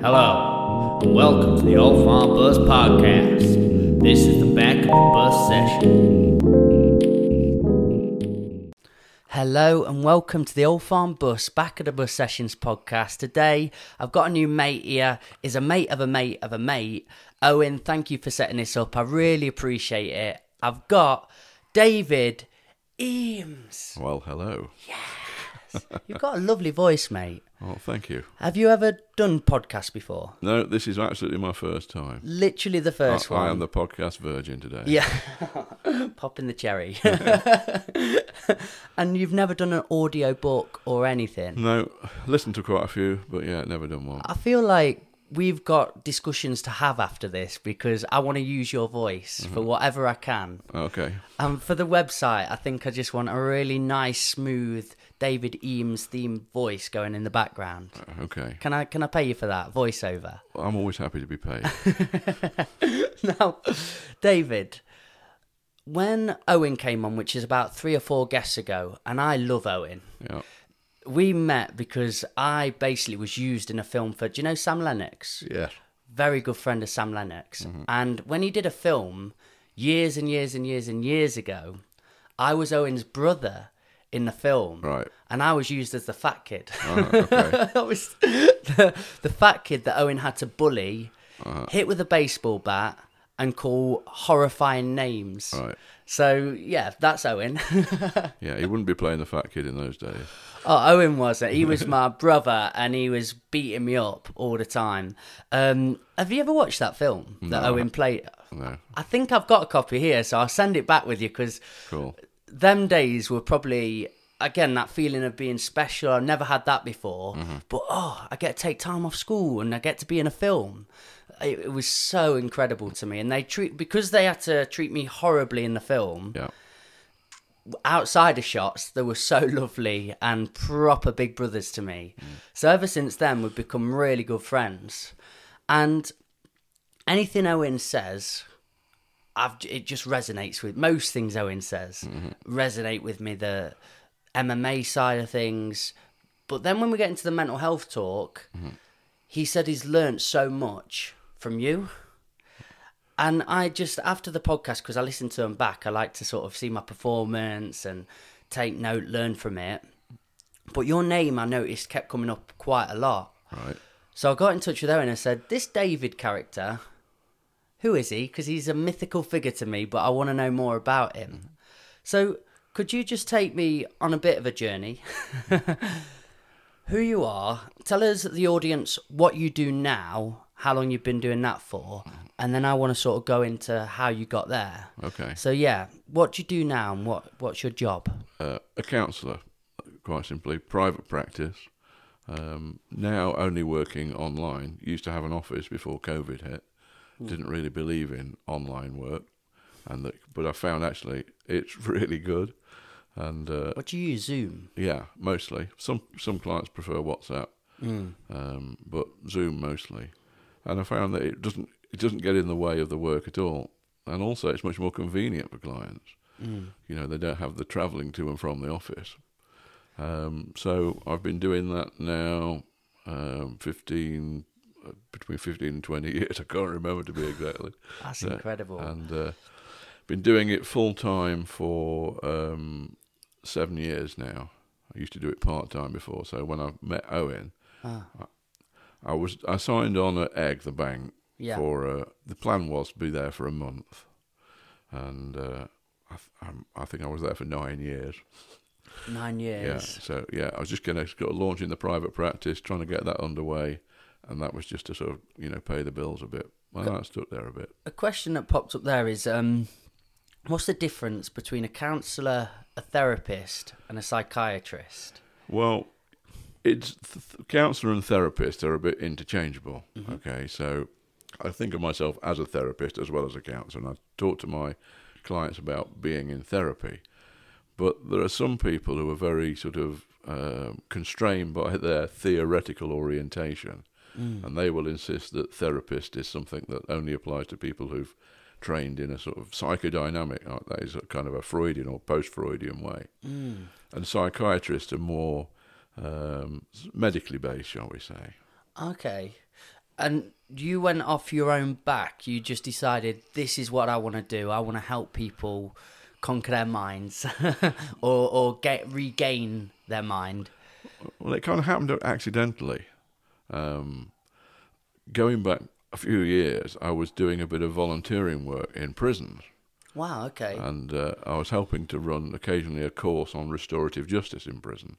Hello, and welcome to the Old Farm Bus Podcast. This is the back of the bus session. Hello, and welcome to the Old Farm Bus Back of the Bus Sessions podcast. Today, I've got a new mate here. Is a mate of a mate of a mate. Owen, thank you for setting this up. I really appreciate it. I've got David Eames. Well, hello. You've got a lovely voice, mate. Oh, thank you. Have you ever done podcasts before? No, this is absolutely my first time. Literally the I, first one. I am the podcast virgin today. Yeah, popping the cherry. and you've never done an audio book or anything. No, listened to quite a few, but yeah, never done one. I feel like we've got discussions to have after this because I want to use your voice for mm-hmm. whatever I can. Okay. And for the website, I think I just want a really nice, smooth David Eames theme voice going in the background. Uh, okay. Can I can I pay you for that voiceover? I'm always happy to be paid. now, David, when Owen came on, which is about three or four guests ago, and I love Owen. yeah. We met because I basically was used in a film for. Do you know Sam Lennox? Yeah. Very good friend of Sam Lennox. Mm-hmm. And when he did a film years and years and years and years ago, I was Owen's brother in the film. Right. And I was used as the fat kid. Uh, okay. I was the, the fat kid that Owen had to bully, Uh-huh. hit with a baseball bat, and call horrifying names. Right. So yeah, that's Owen. Yeah, he wouldn't be playing the fat kid in those days. oh, Owen wasn't. He was my brother, and he was beating me up all the time. Um, have you ever watched that film that No, Owen played? No. I think I've got a copy here, so I'll send it back with you because Cool. Them days were probably again that feeling of being special. I've never had that before, mm-hmm. but oh, I get to take time off school and I get to be in a film. It, it was so incredible to me, and they treat because they had to treat me horribly in the film. Yeah. Outside of shots, they were so lovely and proper big brothers to me. Mm. So ever since then, we've become really good friends, and anything Owen says, I've it just resonates with most things Owen says mm-hmm. resonate with me the MMA side of things. But then when we get into the mental health talk mm-hmm. he said he's learnt so much from you. And I just after the podcast because I listen to them back I like to sort of see my performance and take note learn from it. But your name I noticed kept coming up quite a lot. Right. so I got in touch with Owen and said, This David character, who is he? Because he's a mythical figure to me, but I want to know more about him. So could you just take me on a bit of a journey? who you are, tell us, the audience, what you do now, how long you've been doing that for, and then I want to sort of go into how you got there. Okay. So, yeah, what do you do now and what, what's your job? Uh, a counsellor, quite simply, private practice. Um, now only working online. Used to have an office before COVID hit. Didn't really believe in online work, and that, but I found actually it's really good. And uh, What do you use, Zoom? yeah, mostly some some clients prefer WhatsApp, um, but Zoom mostly. And I found that it doesn't it doesn't get in the way of the work at all, and also it's much more convenient for clients. You know, they don't have the travelling to and from the office. Um, so I've been doing that now, um, fifteen uh, between fifteen and twenty years. I can't remember to be exactly. That's Yeah, incredible. And uh, been doing it full time for um, seven years now. I used to do it part time before. So when I met Owen, Ah. I was I signed on at Egg the bank Yeah. for uh, the plan was to be there for a month, and uh, I, th- I'm, think I was there for nine years. Nine years. Yeah. So yeah, I was just going to got launching the private practice, trying to get that underway, and that was just to sort of you know pay the bills a bit. Well, that stuck there a bit. a question that popped up there is um, what's the difference between a counsellor, a therapist, and a psychiatrist? Well, it's th- counselor and therapist are a bit interchangeable. Okay, so I think of myself as a therapist as well as a counsellor, and I talk to my clients about being in therapy. But there are some people who are very sort of um, constrained by their theoretical orientation, and they will insist that therapist is something that only applies to people who've trained in a sort of psychodynamic, uh, that is a kind of a Freudian or post-Freudian way, and psychiatrists are more um, medically based, shall we say? Okay. And you went off your own back. You just decided this is what I want to do. I want to help people conquer their minds or or get regain their mind. Well, it kind of happened accidentally. Um, going back a few years, I was doing a bit of volunteering work in prisons. Wow. Okay. And uh, I was helping to run occasionally a course on restorative justice in prison.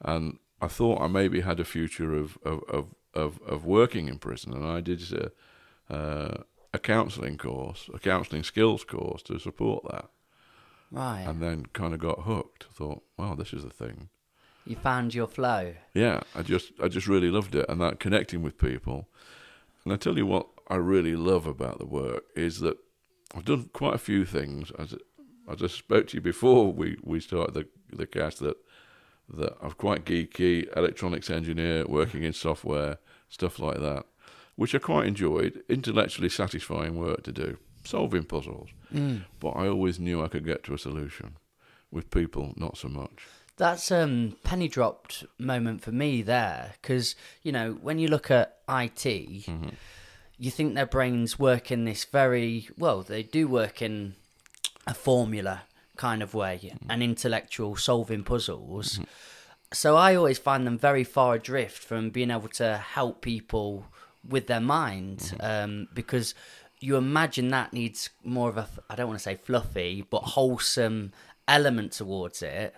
And I thought I maybe had a future of of, of, of, of working in prison, and I did a, uh, a counselling course, a counselling skills course to support that. Right. And then kind of got hooked. Thought, wow, this is the thing. You found your flow. Yeah, I just I just really loved it, and that connecting with people. And I tell you what, I really love about the work is that I've done quite a few things. As I just spoke to you before we, we started the the cast that that I'm quite geeky, electronics engineer, working in software, stuff like that, which I quite enjoyed. Intellectually satisfying work to do, solving puzzles. Mm. But I always knew I could get to a solution. With people, not so much. That's um penny dropped moment for me there because you know when you look at IT, mm-hmm. you think their brains work in this very well. They do work in a formula kind of way, mm-hmm. an intellectual solving puzzles. Mm-hmm. So I always find them very far adrift from being able to help people with their mind um, because you imagine that needs more of a I don't want to say fluffy but wholesome element towards it.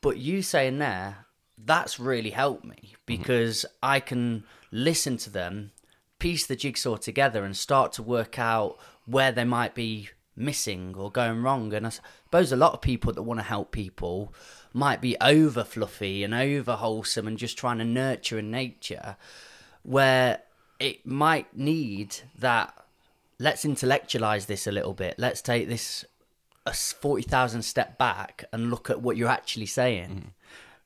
But you saying there, that's really helped me mm-hmm. because I can listen to them, piece the jigsaw together, and start to work out where they might be missing or going wrong. And I suppose a lot of people that want to help people might be over fluffy and over wholesome and just trying to nurture in nature, where it might need that. Let's intellectualize this a little bit. Let's take this a forty thousand step back and look at what you're actually saying.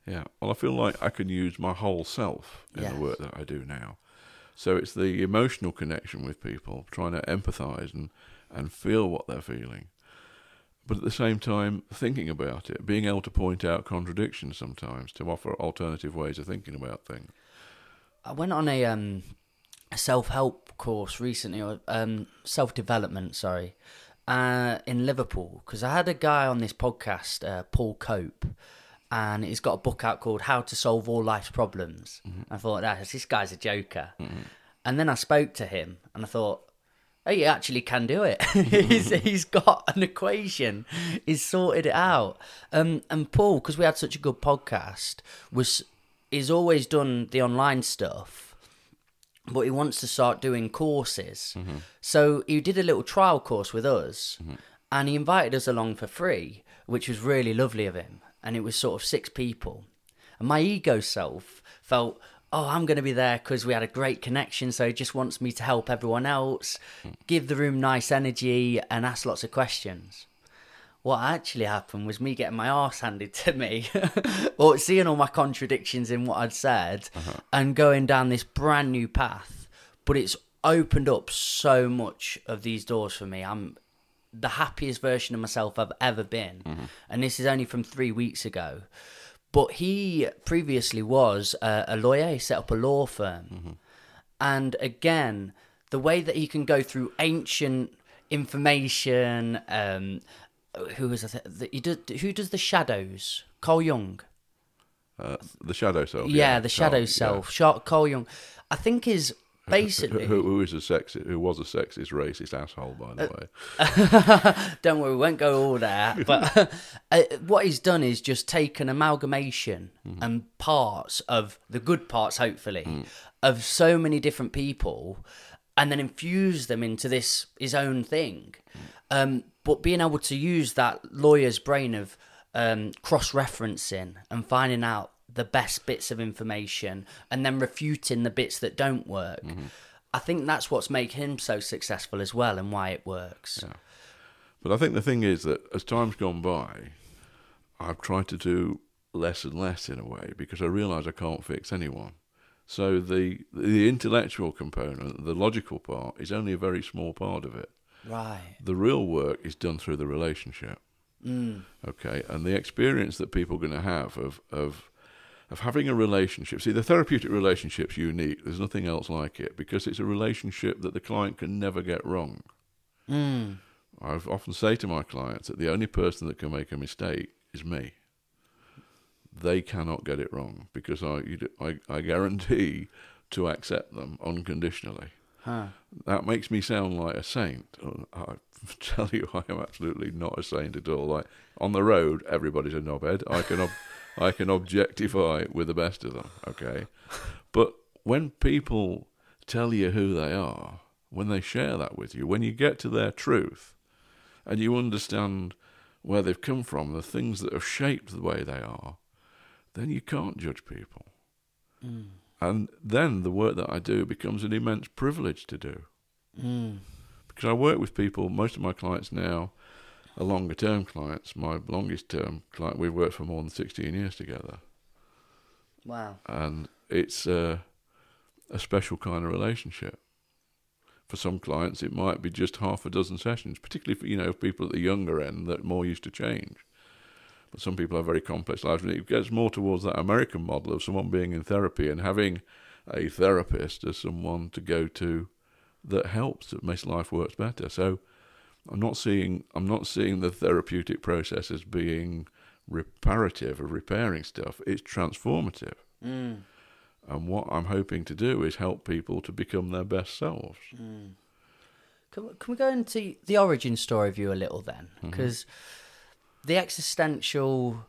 Yeah. Well, I feel like I can use my whole self in Yes. the work that I do now. So it's the emotional connection with people, trying to empathise and, and feel what they're feeling. But at the same time, thinking about it, being able to point out contradictions sometimes to offer alternative ways of thinking about things. I went on a um a self help course recently, or um self development, sorry, uh, in Liverpool because I had a guy on this podcast, uh, Paul Cope, and he's got a book out called How to Solve All Life's Problems. I thought, that this guy's a joker, and then I spoke to him, and I thought. Oh, he actually can do it. he's he's got an equation. He's sorted it out. Um, and Paul, because we had such a good podcast, was he's always done the online stuff, but he wants to start doing courses. Mm-hmm. So he did a little trial course with us, mm-hmm. and he invited us along for free, which was really lovely of him. And it was sort of six people, and my ego self felt. Oh, I'm going to be there because we had a great connection. So he just wants me to help everyone else, hmm. give the room nice energy, and ask lots of questions what actually happened was me getting my arse handed to me, or seeing all my contradictions in what I'd said, uh-huh. and going down this brand new path. But it's opened up so much of these doors for me. I'm the happiest version of myself I've ever been, mm-hmm. and this is only from three weeks ago. But he previously was a, a lawyer. He set up a law firm, mm-hmm. and again, the way that he can go through ancient information. Um, who th- the, he does, who does the shadows? Carl Jung. Uh, the shadow self. Yeah, the shadow Carl, yeah. self. Sha- Carl Jung. I think is basically. Who, who is a sexist, who was a sexist, racist asshole, by Uh, the way. Don't worry, we won't go all there. But uh, what he's done is just take an amalgamation and parts of the good parts, hopefully, of so many different people, and then infuse them into this his own thing. Um, but being able to use that lawyer's brain of um, cross-referencing and finding out the best bits of information and then refuting the bits that don't work. I think that's what's making him so successful as well and why it works. But I think the thing is that as time's gone by, I've tried to do less and less in a way because I realise I can't fix anyone. So the the intellectual component, the logical part, is only a very small part of it. Right. The real work is done through the relationship. Mm. Okay, and the experience that people are going to have of of of having a relationship. See, the therapeutic relationship's unique. There's nothing else like it because it's a relationship that the client can never get wrong. Mm. I often say to my clients that the only person that can make a mistake is me. They cannot get it wrong because I, you do- I, I guarantee to accept them unconditionally. Huh. That makes me sound like a saint. Uh, I tell you, I am absolutely not a saint at all. Like on the road, everybody's a knobhead. I can, ob- I can objectify with the best of them. Okay, but when people tell you who they are, when they share that with you, when you get to their truth, and you understand where they've come from, the things that have shaped the way they are, then you can't judge people. Mm. And then the work that I do becomes an immense privilege to do. Mm. Because I work with people, most of my clients now are longer term clients. My longest term client, we've worked for more than 16 years together. Wow. And it's uh, a special kind of relationship. For some clients, it might be just half a dozen sessions, particularly for you know people at the younger end that are more used to change. But some people have very complex lives, and it gets more towards that American model of someone being in therapy and having a therapist as someone to go to that helps, that makes life works better. So I'm not seeing I'm not seeing the therapeutic process as being reparative or repairing stuff. It's transformative. Mm. And what I'm hoping to do is help people to become their best selves. Mm. Can, we- can we go into the origin story of you a little then? Because the existential,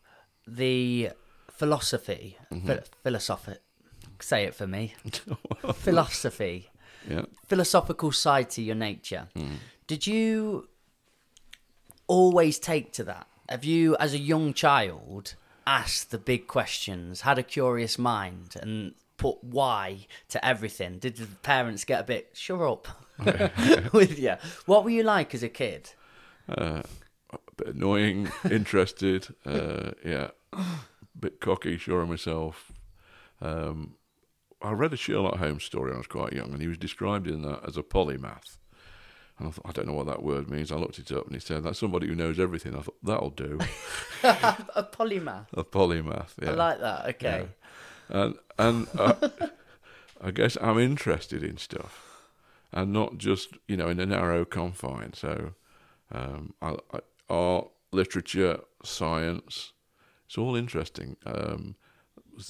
the philosophy, phi- philosophic, say it for me, philosophy, Yeah. philosophical side to your nature. Did you always take to that? Have you, as a young child, asked the big questions, had a curious mind, and put why to everything? Did the parents get a bit shut up with you? What were you like as a kid? Uh, bit annoying, interested, uh, yeah, bit cocky, sure of myself. Um, I read a Sherlock Holmes story when I was quite young, and he was described in that as a polymath. And I thought, I don't know what that word means. I looked it up, and he said that's somebody who knows everything. I thought that'll do. A polymath. a polymath, yeah. I like that. Okay. and and uh, I guess I'm interested in stuff, and not just you know in a narrow confine. So, um, I, I, art, literature, science, it's all interesting. Um,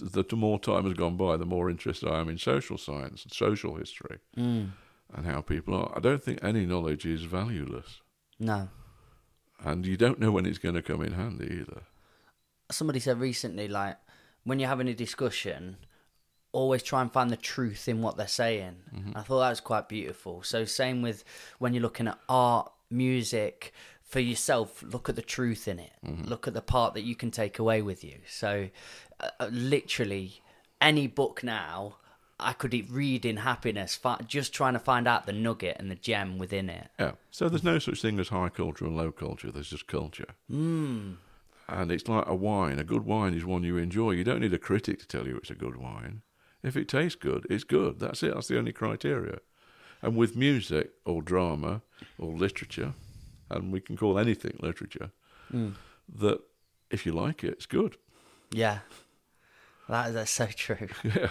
the, the more time has gone by, the more interested I am in social science and social history Mm. and how people are. I don't think any knowledge is valueless, No. and you don't know when it's going to come in handy either. somebody said recently, like when you're having a discussion, always try and find the truth in what they're saying. I thought that was quite beautiful. So same with when you're looking at art, music. For yourself, look at the truth in it. Look at the part that you can take away with you. So, uh, uh, literally, any book now, I could read in happiness, just trying to find out the nugget and the gem within it. Yeah. So there's no such thing as high culture and low culture. There's just culture. Mm. And it's like a wine. A good wine is one you enjoy. You don't need a critic to tell you it's a good wine. If it tastes good, it's good. That's it. That's the only criteria. And with music or drama or literature, and we can call anything literature, that if you like it, it's good. Yeah, that, that's so true. Yeah.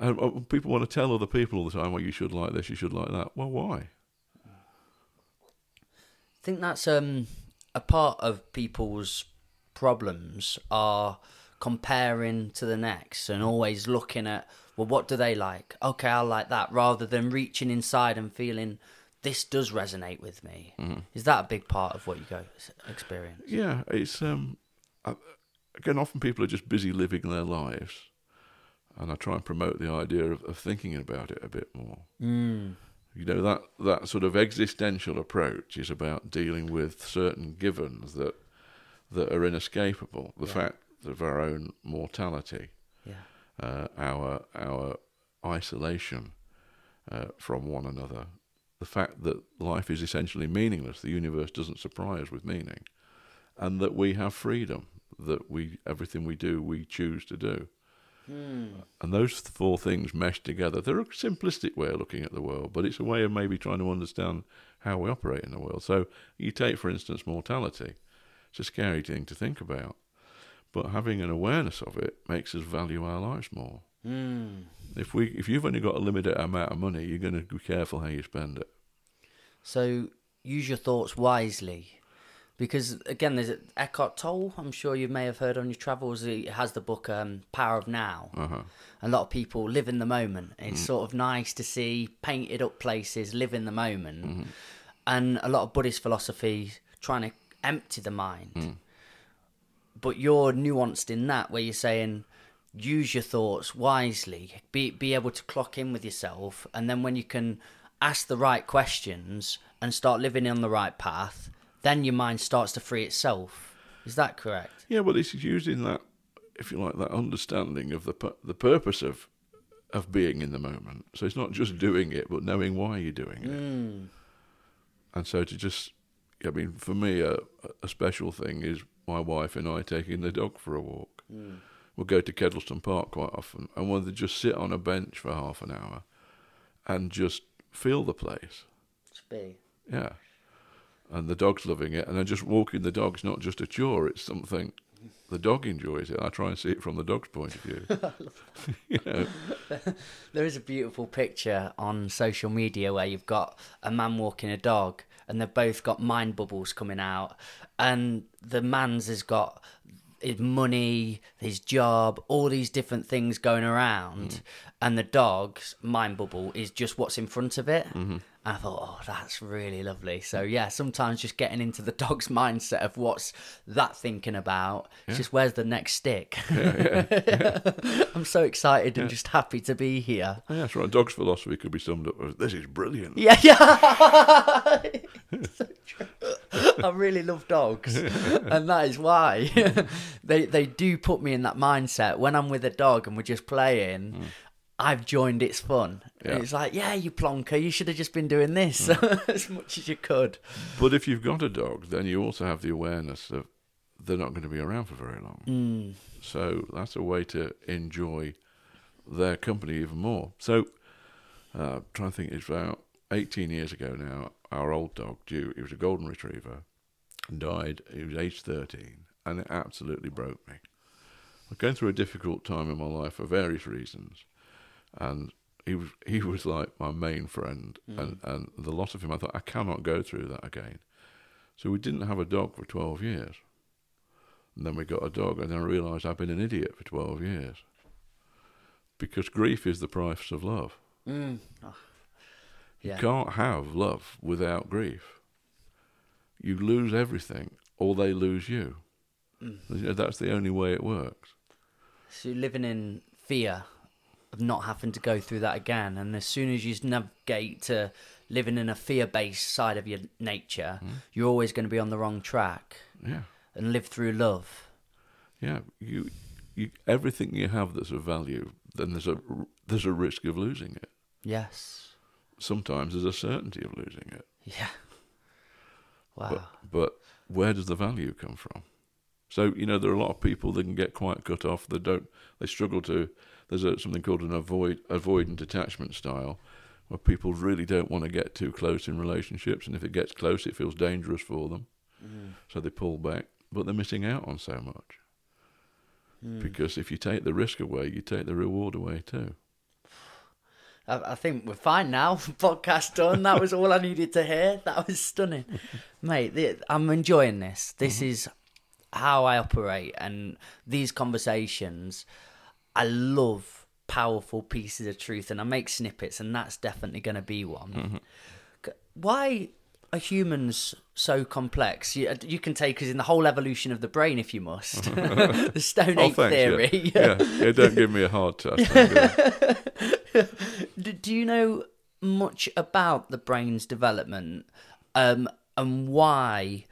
and uh, people want to tell other people all the time, well, you should like this, you should like that. Well, why? I think that's um a part of people's problems are comparing to the next and always looking at well what do they like okay i like that rather than reaching inside and feeling this does resonate with me is that a big part of what you go experience Yeah, it's um, I, again, often people are just busy living their lives, and I try and promote the idea of, of thinking about it a bit more. mm. You know that that sort of existential approach is about dealing with certain givens that that are inescapable. The Yeah. fact of our own mortality, yeah uh, our our isolation uh, from one another, the fact that life is essentially meaningless, the universe doesn't supply us with meaning, and that we have freedom, that we everything we do we choose to do. Hmm. And those four things mesh together. They're a simplistic way of looking at the world, but it's a way of maybe trying to understand how we operate in the world. So you take, for instance, mortality. It's a scary thing to think about. but having an awareness of it makes us value our lives more. Mm. If we, if you've only got a limited amount of money, you're going to be careful how you spend it. So use your thoughts wisely. Because again, there's Eckhart Tolle. I'm sure you may have heard on your travels. He has the book um, Power of Now. Uh-huh. A lot of people live in the moment. It's sort of nice to see painted up places, live in the moment, and a lot of Buddhist philosophy trying to empty the mind. But you're nuanced in that, where you're saying use your thoughts wisely, be be able to clock in with yourself, and then when you can ask the right questions and start living on the right path, then your mind starts to free itself. Is that correct? Yeah, well, it's using that, if you like, that understanding of the the purpose of of being in the moment. So it's not just doing it, but knowing why you're doing it. Mm. And so to just, I mean, for me, a, a special thing is my wife and I taking the dog for a walk. We'll go to Kedleston Park quite often, and we'll just sit on a bench for half an hour and just feel the place. To be. Yeah. And the dog's loving it, and then just walking the dog's not just a chore, it's something the dog enjoys it. I try and see it from the dog's point of view. you know, There is a beautiful picture on social media where you've got a man walking a dog, and they've both got mind bubbles coming out, and the man's has got his money, his job, all these different things going around, mm-hmm. and the dog's mind bubble is just what's in front of it. And I thought, oh, that's really lovely. So yeah, sometimes just getting into the dog's mindset of what's that thinking about. It's just where's the next stick. I'm so excited and just happy to be here. Oh, yeah, that's right. Dog's philosophy could be summed up as this is brilliant. Yeah, yeah. So true. I really love dogs, and that is why they they do put me in that mindset. When I'm with a dog and we're just playing, mm. I've joined its fun. Yeah. It's like, yeah, you plonker, you should have just been doing this as much as you could. But if you've got a dog, then you also have the awareness that they're not going to be around for very long. Mm. So that's a way to enjoy their company even more. So, uh, trying to think, it's about 18 years ago now, our old dog, Dew, he was a golden retriever, died. He was age 13, and it absolutely broke me. I'm going through a difficult time in my life for various reasons, and he was he was like my main friend, and, and the loss of him, I thought I cannot go through that again. So we didn't have a dog for 12 years. And then we got a dog, and then I realised I've been an idiot for 12 years. Because grief is the price of love. Mm. Oh. You can't have love without grief. You lose everything, or they lose you. Mm. That's the only way it works. So you're living in fear of not having to go through that again, and as soon as you navigate to living in a fear-based side of your nature, mm. you're always going to be on the wrong track Yeah, and live through love. yeah. You, you, everything you have that's of value, then there's a there's a risk of losing it. Yes. Sometimes there's a certainty of losing it. Yeah. Wow. But but where does the value come from? So you know there are a lot of people that can get quite cut off. They don't. They struggle to. There's a, something called an avoid avoidant attachment style, where people really don't want to get too close in relationships, and if it gets close, it feels dangerous for them, mm. so they pull back. But they're missing out on so much mm. because if you take the risk away, you take the reward away too. I, I think we're fine now. Podcast done. That was all I needed to hear. That was stunning, mate. The, I'm enjoying this. This mm-hmm. is how I operate, and these conversations. I love powerful pieces of truth, and I make snippets, and that's definitely going to be one. C- Why are humans so complex? You, you can take us in the whole evolution of the brain if you must. the Stone Oh, Age thanks. theory. Yeah, yeah. yeah don't give me a hard test. Don't do that. do, do you know much about the brain's development um, and why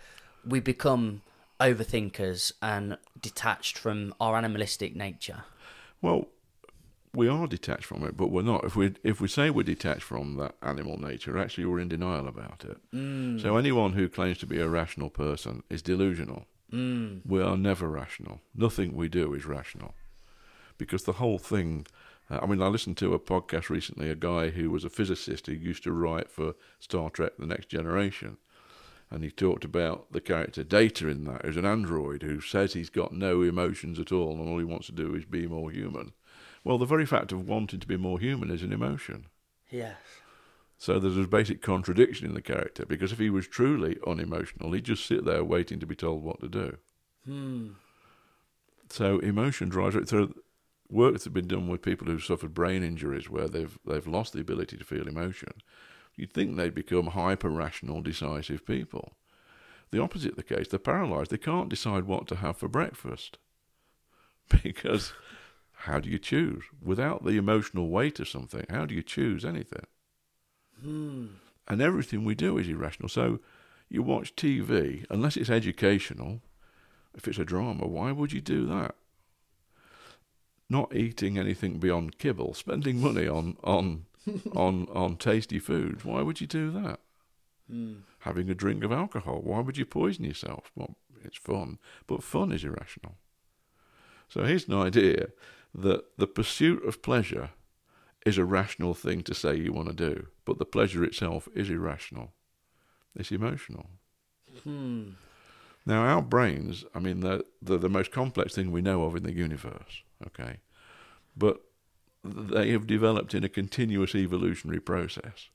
we become overthinkers and detached from our animalistic nature? Well, we are detached from it, but we're not. If we if we say we're detached from that animal nature, actually we're in denial about it. Mm. So anyone who claims to be a rational person is delusional. Mm. We are never rational. Nothing we do is rational, because the whole thing. Uh, I mean, I listened to a podcast recently. A guy who was a physicist who used to write for Star Trek: The Next Generation, And he talked about the character Data in that, who's an android who says he's got no emotions at all and all he wants to do is be more human. Well, the very fact of wanting to be more human is an emotion. Yes. So there's a basic contradiction in the character because if he was truly unemotional, he'd just sit there waiting to be told what to do. Hmm. So emotion drives it. So work that's been done with people who've suffered brain injuries where they've they've lost the ability to feel emotion. You'd think they'd become hyper rational, decisive people. The opposite of the case, they're paralyzed. They can't decide what to have for breakfast. Because how do you choose? Without the emotional weight of something, how do you choose anything? Hmm. And everything we do is irrational. So you watch TV, unless it's educational, if it's a drama, why would you do that? Not eating anything beyond kibble, spending money on on on on tasty foods. Why would you do that? Hmm. Having a drink of alcohol. Why would you poison yourself? Well, it's fun, but fun is irrational. So here's an idea that the pursuit of pleasure is a rational thing to say you want to do, but the pleasure itself is irrational. It's emotional. Hmm. Now, our brains, I mean, they're, they're the most complex thing we know of in the universe, okay? But they have developed in a continuous evolutionary process.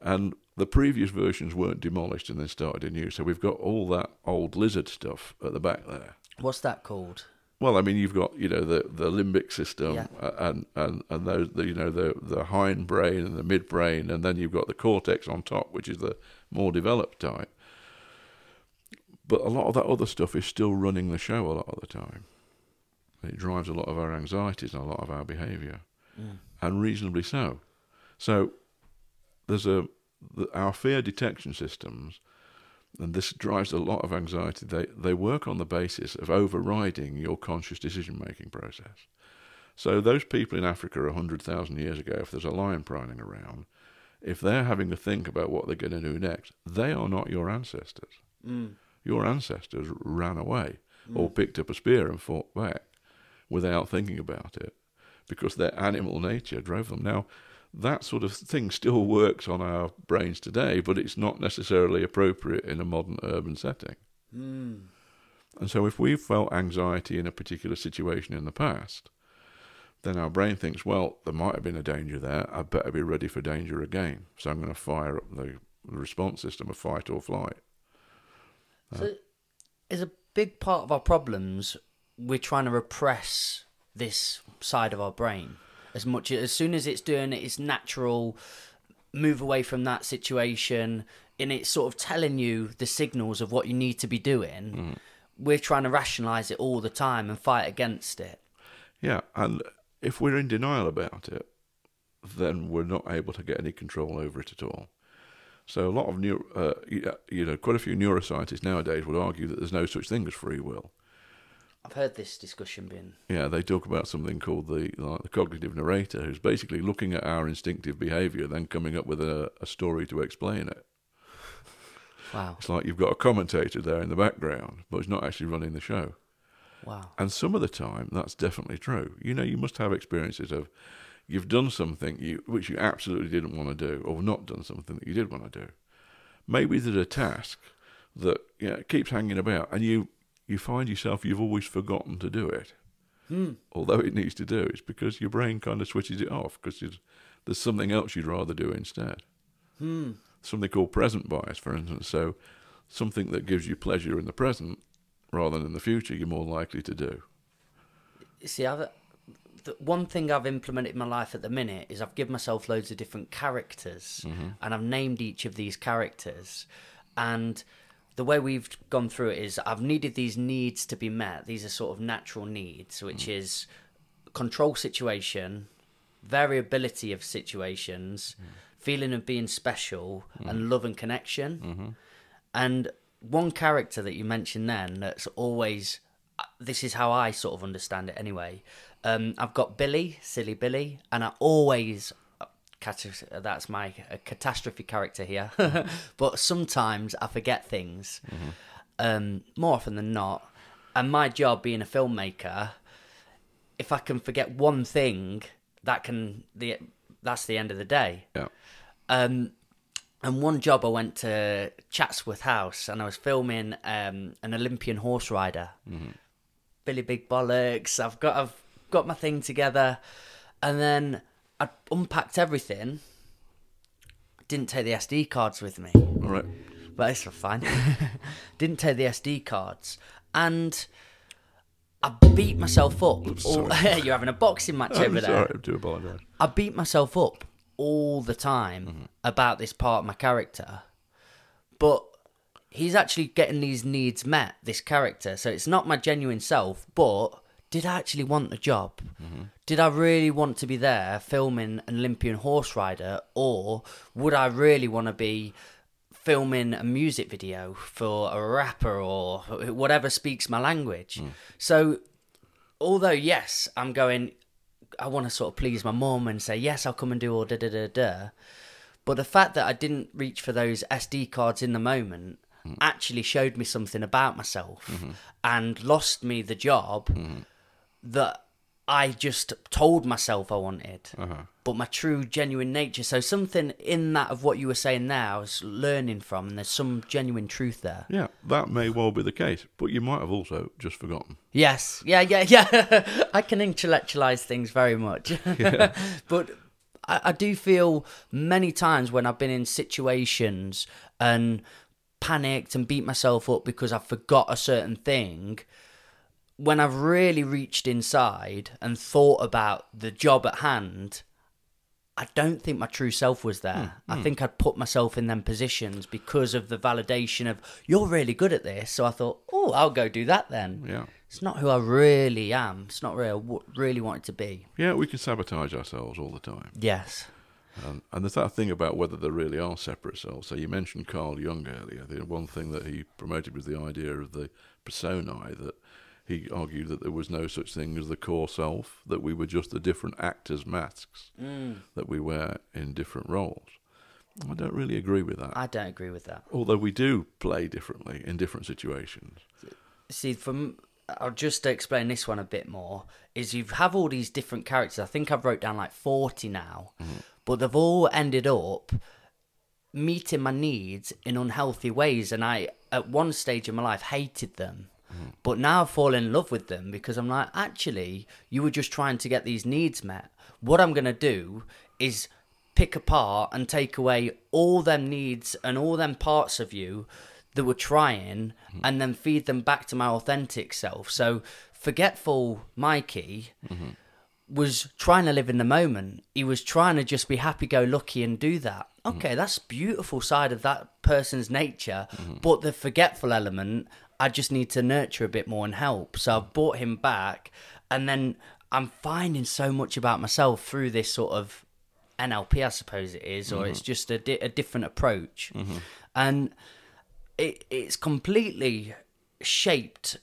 And the previous versions weren't demolished and then started anew. So we've got all that old lizard stuff at the back there. What's that called? Well, I mean, you've got you know the, the limbic system Yeah. and and and those the, you know the the hind brain and the midbrain, and then you've got the cortex on top, which is the more developed type. But a lot of that other stuff is still running the show a lot of the time. It drives a lot of our anxieties and a lot of our behaviour, Mm. and reasonably so. So there's a the, our fear detection systems, and this drives a lot of anxiety. They they work on the basis of overriding your conscious decision making process. So those people in Africa a hundred thousand years ago, if there's a lion prowling around, if they're having to think about what they're going to do next, they are not your ancestors. Mm. Your ancestors ran away or picked up a spear and fought back without thinking about it because their animal nature drove them. Now, that sort of thing still works on our brains today, but it's not necessarily appropriate in a modern urban setting. Mm. And so, if we've felt anxiety in a particular situation in the past, then our brain thinks, well, there might have been a danger there. I'd better be ready for danger again. So I'm going to fire up the response system of fight or flight. So, is a big part of our problems we're trying to repress this side of our brain as much as soon as it's doing its natural move away from that situation and it's sort of telling you the signals of what you need to be doing we're trying to rationalize it all the time and fight against it Yeah, and if we're in denial about it, then we're not able to get any control over it at all. So a lot of neuro, uh, you you know, quite a few neuroscientists nowadays would argue that there's no such thing as free will. I've heard this discussion being Yeah, they talk about something called the like the cognitive narrator, who's basically looking at our instinctive behaviour, then coming up with a, a story to explain it. wow It's like you've got a commentator there in the background, but it's not actually running the show. wow And some of the time, that's definitely true. You know, you must have experiences of you've done something you, which you absolutely didn't want to do, or not done something that you did want to do. Maybe there's a task that you know, keeps hanging about, and you you find yourself you've always forgotten to do it, Hmm. although it needs to do. It's because your brain kind of switches it off because there's something else you'd rather do instead. Hmm. Something called present bias, for instance. So something that gives you pleasure in the present rather than in the future, you're more likely to do. see I've the one thing I've implemented in my life at the minute is I've given myself loads of different characters and I've named each of these characters and the way we've gone through it is I've needed these needs to be met. These are sort of natural needs which is control situation variability of situations feeling of being special and love and connection. And one character that you mentioned then that's always uh, this is how I sort of understand it anyway. Um, I've got Billy, silly Billy, and I always uh, that's my uh, catastrophe character here. but sometimes I forget things, um, more often than not. And my job being a filmmaker, if I can forget one thing, that can the that's the end of the day. Yeah. Um, And one job I went to Chatsworth House and I was filming um, an Olympian horse rider. Billy Big Bollocks. I've got I've got my thing together, and then I unpacked everything. Didn't take the SD cards with me, All right. but it's fine. Didn't take the SD cards, and I beat myself up. all- You're having a boxing match over I'm there. sorry. I do apologise. I beat myself up all the time mm-hmm. about this part of my character, but he's actually getting these needs met. This character, so it's not my genuine self. But did I actually want the job? Mm-hmm. Did I really want to be there filming an Olympian horse rider, or would I really want to be? filming a music video for a rapper or whatever speaks my language. Mm. So although yes, I'm going. I want to sort of please my mum and say yes, I'll come and do all da da da da. But the fact that I didn't reach for those SD cards in the moment mm. actually showed me something about myself mm-hmm. and lost me the job mm-hmm. That I just told myself I wanted. Uh-huh. But my true, genuine nature. So something in that of what you were saying now, I was learning from, and there's some genuine truth there. Yeah, that may well be the case, but you might have also just forgotten. Yes. Yeah, yeah, yeah. I can intellectualize things very much. but I, I do feel many times when I've been in situations and panicked and beat myself up because I forgot a certain thing, when I've really reached inside and thought about the job at hand, I don't think my true self was there. Hmm, I hmm. think I'd put myself in them positions because of the validation of you're really good at this. So I thought, oh, I'll go do that then. Yeah. It's not who I really am. It's not where I w- really wanted to be. Yeah, we can sabotage ourselves all the time. Yes. And, and there's that thing about whether there really are separate selves. So you mentioned Carl Jung earlier. The one thing that he promoted was the idea of the personae, that he argued that there was no such thing as the core self, that we were just the different actors' masks mm. that we wear in different roles. I don't really agree with that. I don't agree with that. Although we do play differently in different situations. See, from I'll just explain this one a bit more. Is you have all these different characters. I think I've wrote down like forty now, mm-hmm. but they've all ended up meeting my needs in unhealthy ways, and I at one stage in my life hated them. But now I fall in love with them because I'm like, actually, you were just trying to get these needs met. What I'm gonna do is pick apart and take away all them needs and all them parts of you that were trying and then feed them back to my authentic self. So forgetful Mikey was trying to live in the moment. He was trying to just be happy go lucky and do that. Okay, that's beautiful side of that person's nature, but the forgetful element I just need to nurture a bit more and help. So I've brought him back and then I'm finding so much about myself through this sort of NLP, I suppose it is, or it's mm-hmm. just a, di- a different approach. Mm-hmm. And it, it's completely shaped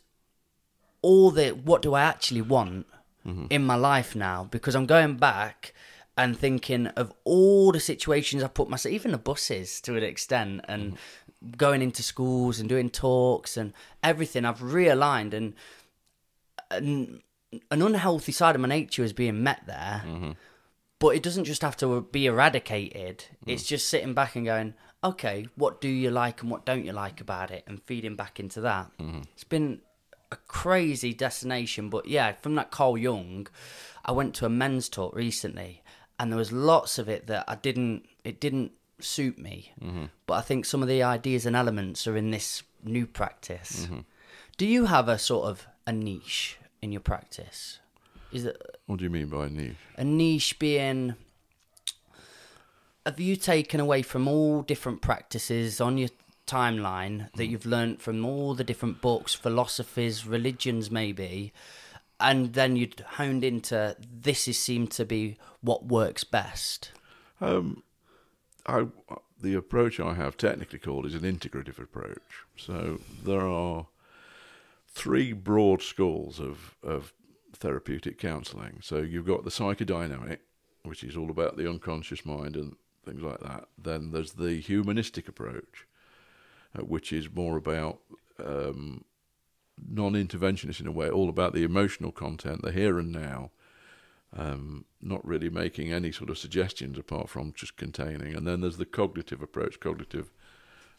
all the what do I actually want mm-hmm. in my life now? Because I'm going back and thinking of all the situations I put myself, even the buses to an extent, and going into schools and doing talks and everything. I've realigned and an, an unhealthy side of my nature is being met there. Mm-hmm. But it doesn't just have to be eradicated. Mm. It's just sitting back and going, okay, what do you like and what don't you like about it, and feeding back into that. Mm-hmm. It's been a crazy destination, but yeah, from that Carl Jung, I went to a men's talk recently, and there was lots of it that I didn't. It didn't suit me, mm-hmm. but I think some of the ideas and elements are in this new practice. Mm-hmm. Do you have a sort of a niche in your practice? Is it What do you mean by niche? a niche being have you taken away from all different practices on your timeline that mm-hmm. you've learned from all the different books philosophies religions maybe and then you'd honed into this is seemed to be what works best Um, I the approach I have technically called is an integrative approach. So there are three broad schools of of therapeutic counselling. So you've got the psychodynamic, which is all about the unconscious mind and things like that. Then there's the humanistic approach, uh, which is more about um, non-interventionist in a way, all about the emotional content, the here and now, um, not really making any sort of suggestions apart from just containing. And then there's the cognitive approach, cognitive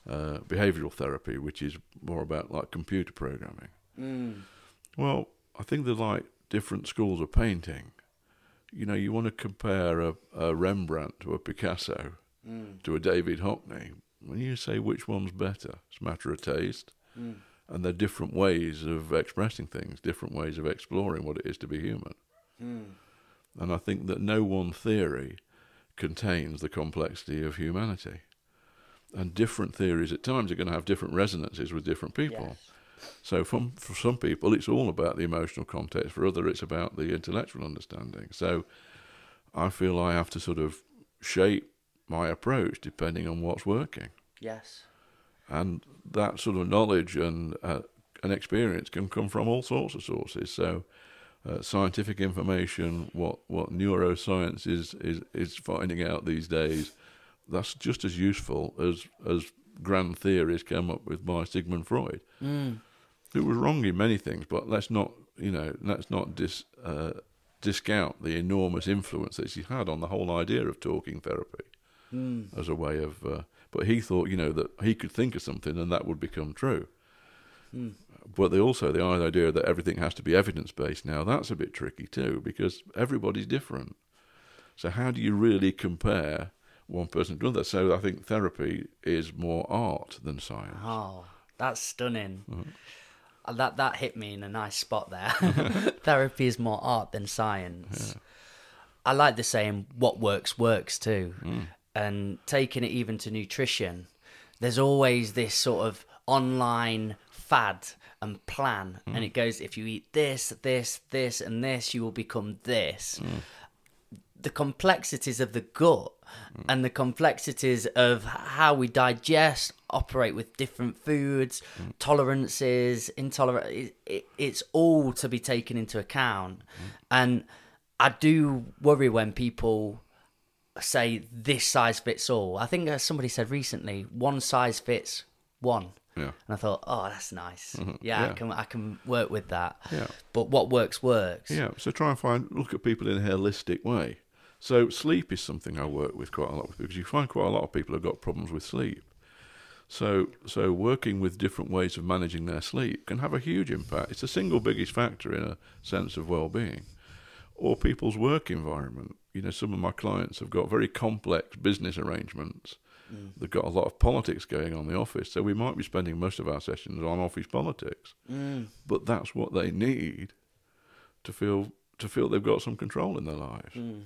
uh, behavioral therapy, which is more about like computer programming. Mm. Well, I think they're like different schools of painting. You know, you want to compare a, a Rembrandt to a Picasso Mm. to a David Hockney. When you say which one's better, it's a matter of taste. Mm. And they're different ways of expressing things, different ways of exploring what it is to be human. And I think that no one theory contains the complexity of humanity. And different theories at times are going to have different resonances with different people. Yes. So from, for some people, it's all about the emotional context. For others, it's about the intellectual understanding. So I feel I have to sort of shape my approach depending on what's working. Yes. And that sort of knowledge and uh, and experience can come from all sorts of sources. So uh, scientific information, what what neuroscience is, is is finding out these days, that's just as useful as as grand theories come up with by Sigmund Freud Mm. who was wrong in many things, but let's not, you know, let's not dis, uh, discount the enormous influence that he had on the whole idea of talking therapy Mm. as a way of. Uh, but he thought, you know, that he could think of something and that would become true. Mm. But they also the idea that everything has to be evidence based now that's a bit tricky too because everybody's different. So how do you really compare one person to another? So I think therapy is more art than science. Oh, that's stunning. Mm-hmm. Uh, That that hit me in a nice spot there. Therapy is more art than science. I like the saying "what works works" too, Mm. and taking it even to nutrition. There's always this sort of online fad and plan, Mm. and it goes: if you eat this, this, this, and this, you will become this. The complexities of the gut and the complexities of how we digest, operate with different foods, tolerances, intolerance. It, it, it's all to be taken into account. And I do worry when people say this size fits all. I think uh, somebody said recently, one size fits one. Yeah. And I thought, oh, that's nice. Yeah, Yeah. I can I can work with that. Yeah. But what works works. Yeah, so try and find look at people in a holistic way. So sleep is something I work with quite a lot with because you find quite a lot of people have got problems with sleep. So so working with different ways of managing their sleep can have a huge impact. It's the single biggest factor in a sense of well-being. Or people's work environment. You know, some of my clients have got very complex business arrangements. They've got a lot of politics going on in the office, so we might be spending most of our sessions on office politics Mm. but that's what they need to feel to feel they've got some control in their lives. Mm.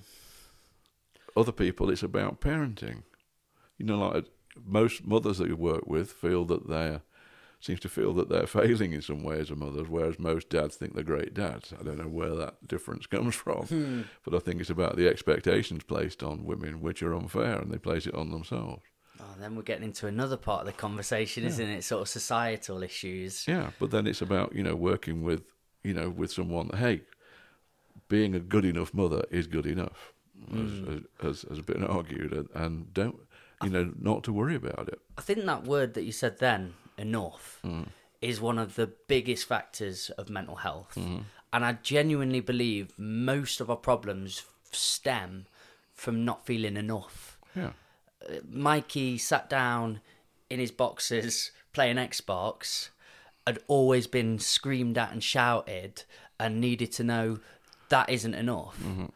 Other people, it's about parenting. You know, like most mothers that you work with feel that they're seems to feel that they're failing in some way as a mother, whereas most dads think they're great dads. I don't know where that difference comes from, but I think it's about the expectations placed on women, which are unfair, and they place it on themselves. Oh, then we're getting into another part of the conversation, isn't it? Sort of societal issues. Yeah, but then it's about you know working with you know with someone. Hey, being a good enough mother is good enough, as, hmm. as has been argued, and, and don't you know not to worry about it. I think that word that you said then, enough, hmm. is one of the biggest factors of mental health. Hmm. And I genuinely believe most of our problems stem from not feeling enough. Yeah, Mikey sat down in his boxes playing Xbox, had always been screamed at and shouted, and needed to know that isn't enough. Mm-hmm.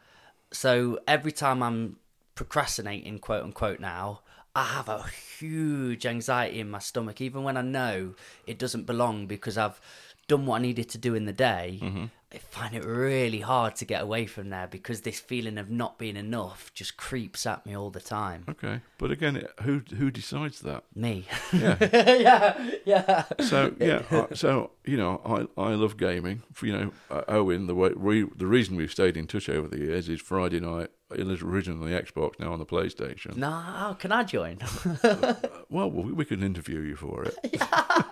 So every time I'm procrastinating, quote unquote, now, I have a huge anxiety in my stomach, even when I know it doesn't belong because I've done what I needed to do in the day. Mm-hmm. I find it really hard to get away from there because this feeling of not being enough just creeps at me all the time. okay, but again, who who decides that? Me. Yeah. yeah, yeah. So yeah, I, so you know, I I love gaming. For, you know, uh, Owen, the way we, the reason we've stayed in touch over the years is Friday night. It was originally Xbox, now on the PlayStation. No, oh, can I join? Well, we, we can interview you for it. I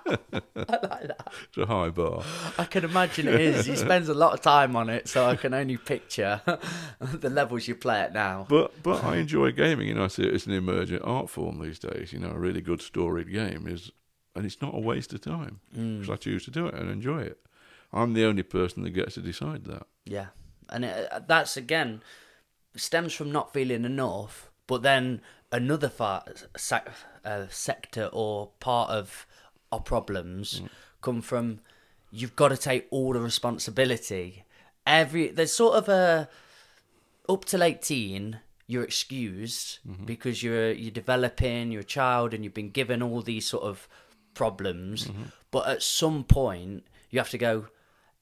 like that. It's a high bar. I can imagine it is. He spends a lot of time on it, so I can only picture the levels you play at now. But but I enjoy gaming. You know, I see it as an emergent art form these days. You know, a really good storied game is, and it's not a waste of time mm. because I choose to do it and enjoy it. I'm the only person that gets to decide that. Yeah, and it, uh, that's again stems from not feeling enough. But then another far, sec, uh, sector or part of our problems mm. come from you've got to take all the responsibility. Every there's sort of a up till 18 you're excused mm-hmm. because you're you're developing you're a child and you've been given all these sort of problems mm-hmm. but at some point you have to go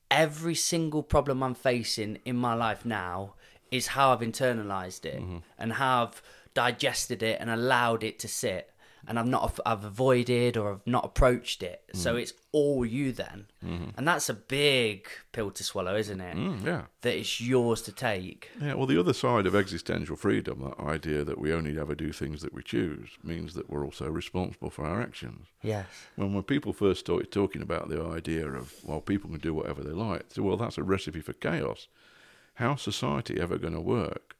every single problem i'm facing in my life now is how i've internalized it mm-hmm. and how i've digested it and allowed it to sit and i've not i've avoided or i've not approached it so mm-hmm. it's all you then mm-hmm. and that's a big pill to swallow isn't it Mm, yeah. that it's yours to take. Yeah, well, the other side of existential freedom, that idea that we only ever do things that we choose, means that we're also responsible for our actions. Yes. When when people first started talking about the idea of well, people can do whatever they like, so well, that's a recipe for chaos. How's society ever going to work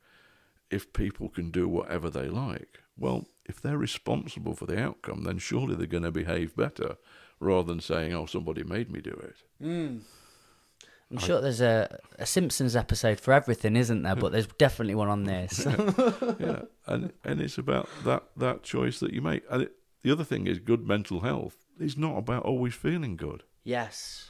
if people can do whatever they like? Well, if they're responsible for the outcome, then surely they're going to behave better, rather than saying, "Oh, somebody made me do it." Hmm. I'm sure there's a, a Simpsons episode for everything, isn't there? But there's definitely one on this. yeah, and and it's about that that choice that you make. And it, the other thing is good mental health is not about always feeling good. yes.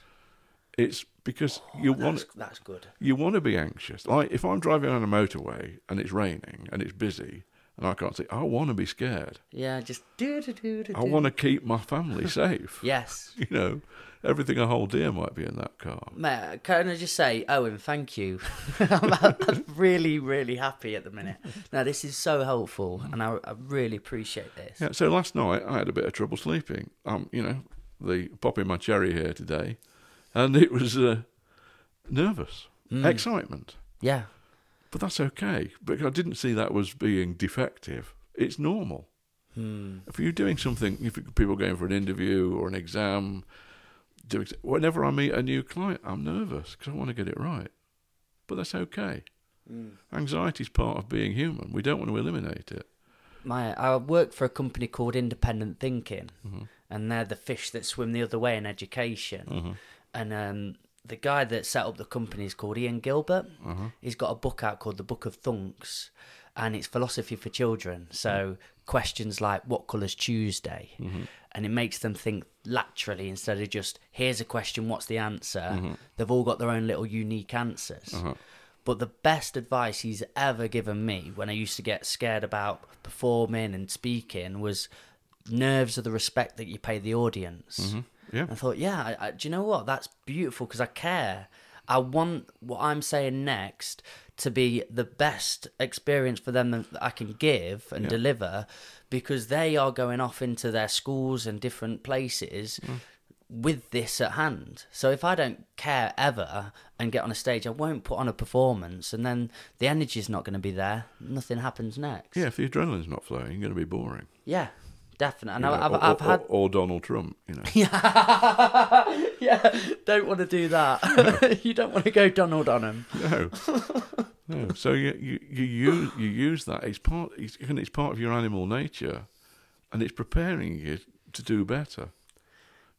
It's because you want That's, that's good. you want to be anxious. Like if I'm driving on a motorway and it's raining and it's busy and I can't see, I want to be scared. Yeah, just do do do do. I want to keep my family safe. Yes. You know, everything I hold dear might be in that car. Mate, can I just say, Owen, thank you. I'm, I'm really, really happy at the minute. Now, this is so helpful, and I, I really appreciate this. Yeah. So last night I had a bit of trouble sleeping. Um, you know, the popping my cherry here today, and it was uh, nervous, excitement. Yeah. But that's okay because I didn't see that was being defective. It's normal. Hmm. If you're doing something, if people are going for an interview or an exam, doing whenever I meet a new client, I'm nervous because I want to get it right. But that's okay. Anxiety is part of being human. We don't want to eliminate it. My, I work for a company called Independent Thinking, and they're the fish that swim the other way in education. And um, the guy that set up the company is called Ian Gilbert. Uh-huh. He's got a book out called The Book of Thunks, and it's philosophy for children. So mm-hmm. questions like what colour's Tuesday, mm-hmm. and it makes them think laterally instead of just here's a question, what's the answer. Mm-hmm. They've all got their own little unique answers. Uh-huh. But the best advice he's ever given me when I used to get scared about performing and speaking was nerves are the respect that you pay the audience. Yeah. I thought, yeah, I, I, do you know what? That's beautiful because I care. I want what I'm saying next to be the best experience for them that I can give and Yeah. deliver because they are going off into their schools and different places mm. with this at hand. So if I don't care ever and get on a stage, I won't put on a performance and then the energy's not going to be there. Nothing happens next. Yeah, if the adrenaline's not flowing, you're going to be boring. Yeah, definitely. And You know, I've, or, I've or- had. or Donald Trump. You know. yeah, don't want to do that. you don't want to go Donald on him. No, no. So you you you use you use that. It's part. It's, and it's part of your animal nature, and it's preparing you to do better.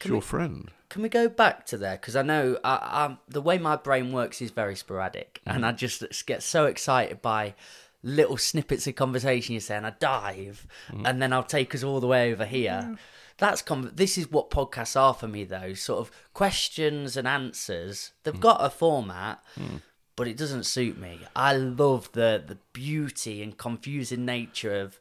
It's your friend. Can we go back to there? Because I know I, I, the way my brain works is very sporadic, and mm-hmm. I just get so excited by little snippets of conversation you're saying. I dive, mm. and then I'll take us all the way over here. That's con- this is what podcasts are for me, though. Sort of questions and answers. They've mm. got a format, mm. but it doesn't suit me. I love the the beauty and confusing nature of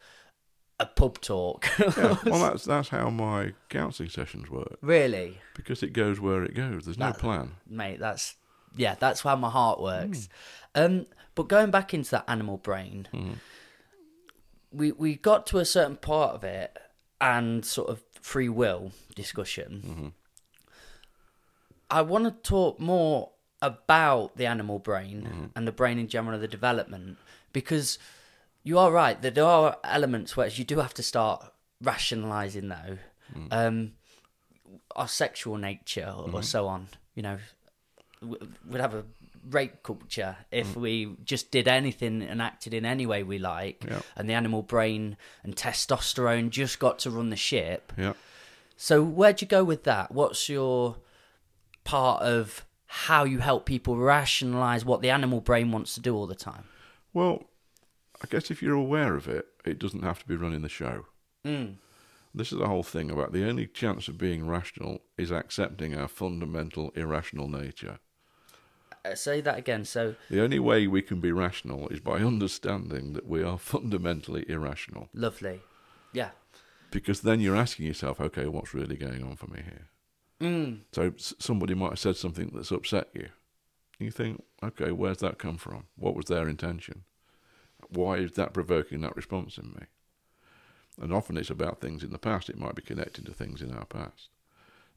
a pub talk. Yeah, well, that's that's how my counselling sessions work really. because it goes where it goes. There's no plan. mate. That's yeah, that's how my heart works. Um, but going back into that animal brain, mm-hmm. we we got to a certain part of it and sort of free will discussion. Mm-hmm. I want to talk more about the animal brain mm-hmm. and the brain in general, the development, because you are right that there are elements where you do have to start rationalizing though. Mm. Um, our sexual nature or so on. You know, we'd have a rape culture if we just did anything and acted in any way we like, Yeah. and the animal brain and testosterone just got to run the ship. Yeah. So where'd you go with that? What's your part of how you help people rationalize what the animal brain wants to do all the time. Well, I guess if you're aware of it, it doesn't have to be running the show. Mm. This is the whole thing about the only chance of being rational is accepting our fundamental irrational nature. Uh, say that again. So, The only way we can be rational is by understanding that we are fundamentally irrational. lovely. Yeah. Because then you're asking yourself, okay, what's really going on for me here? Mm. So somebody might have said something that's upset you. You think, okay, where's that come from? What was their intention? Why is that provoking that response in me? And often it's about things in the past. It might be connected to things in our past.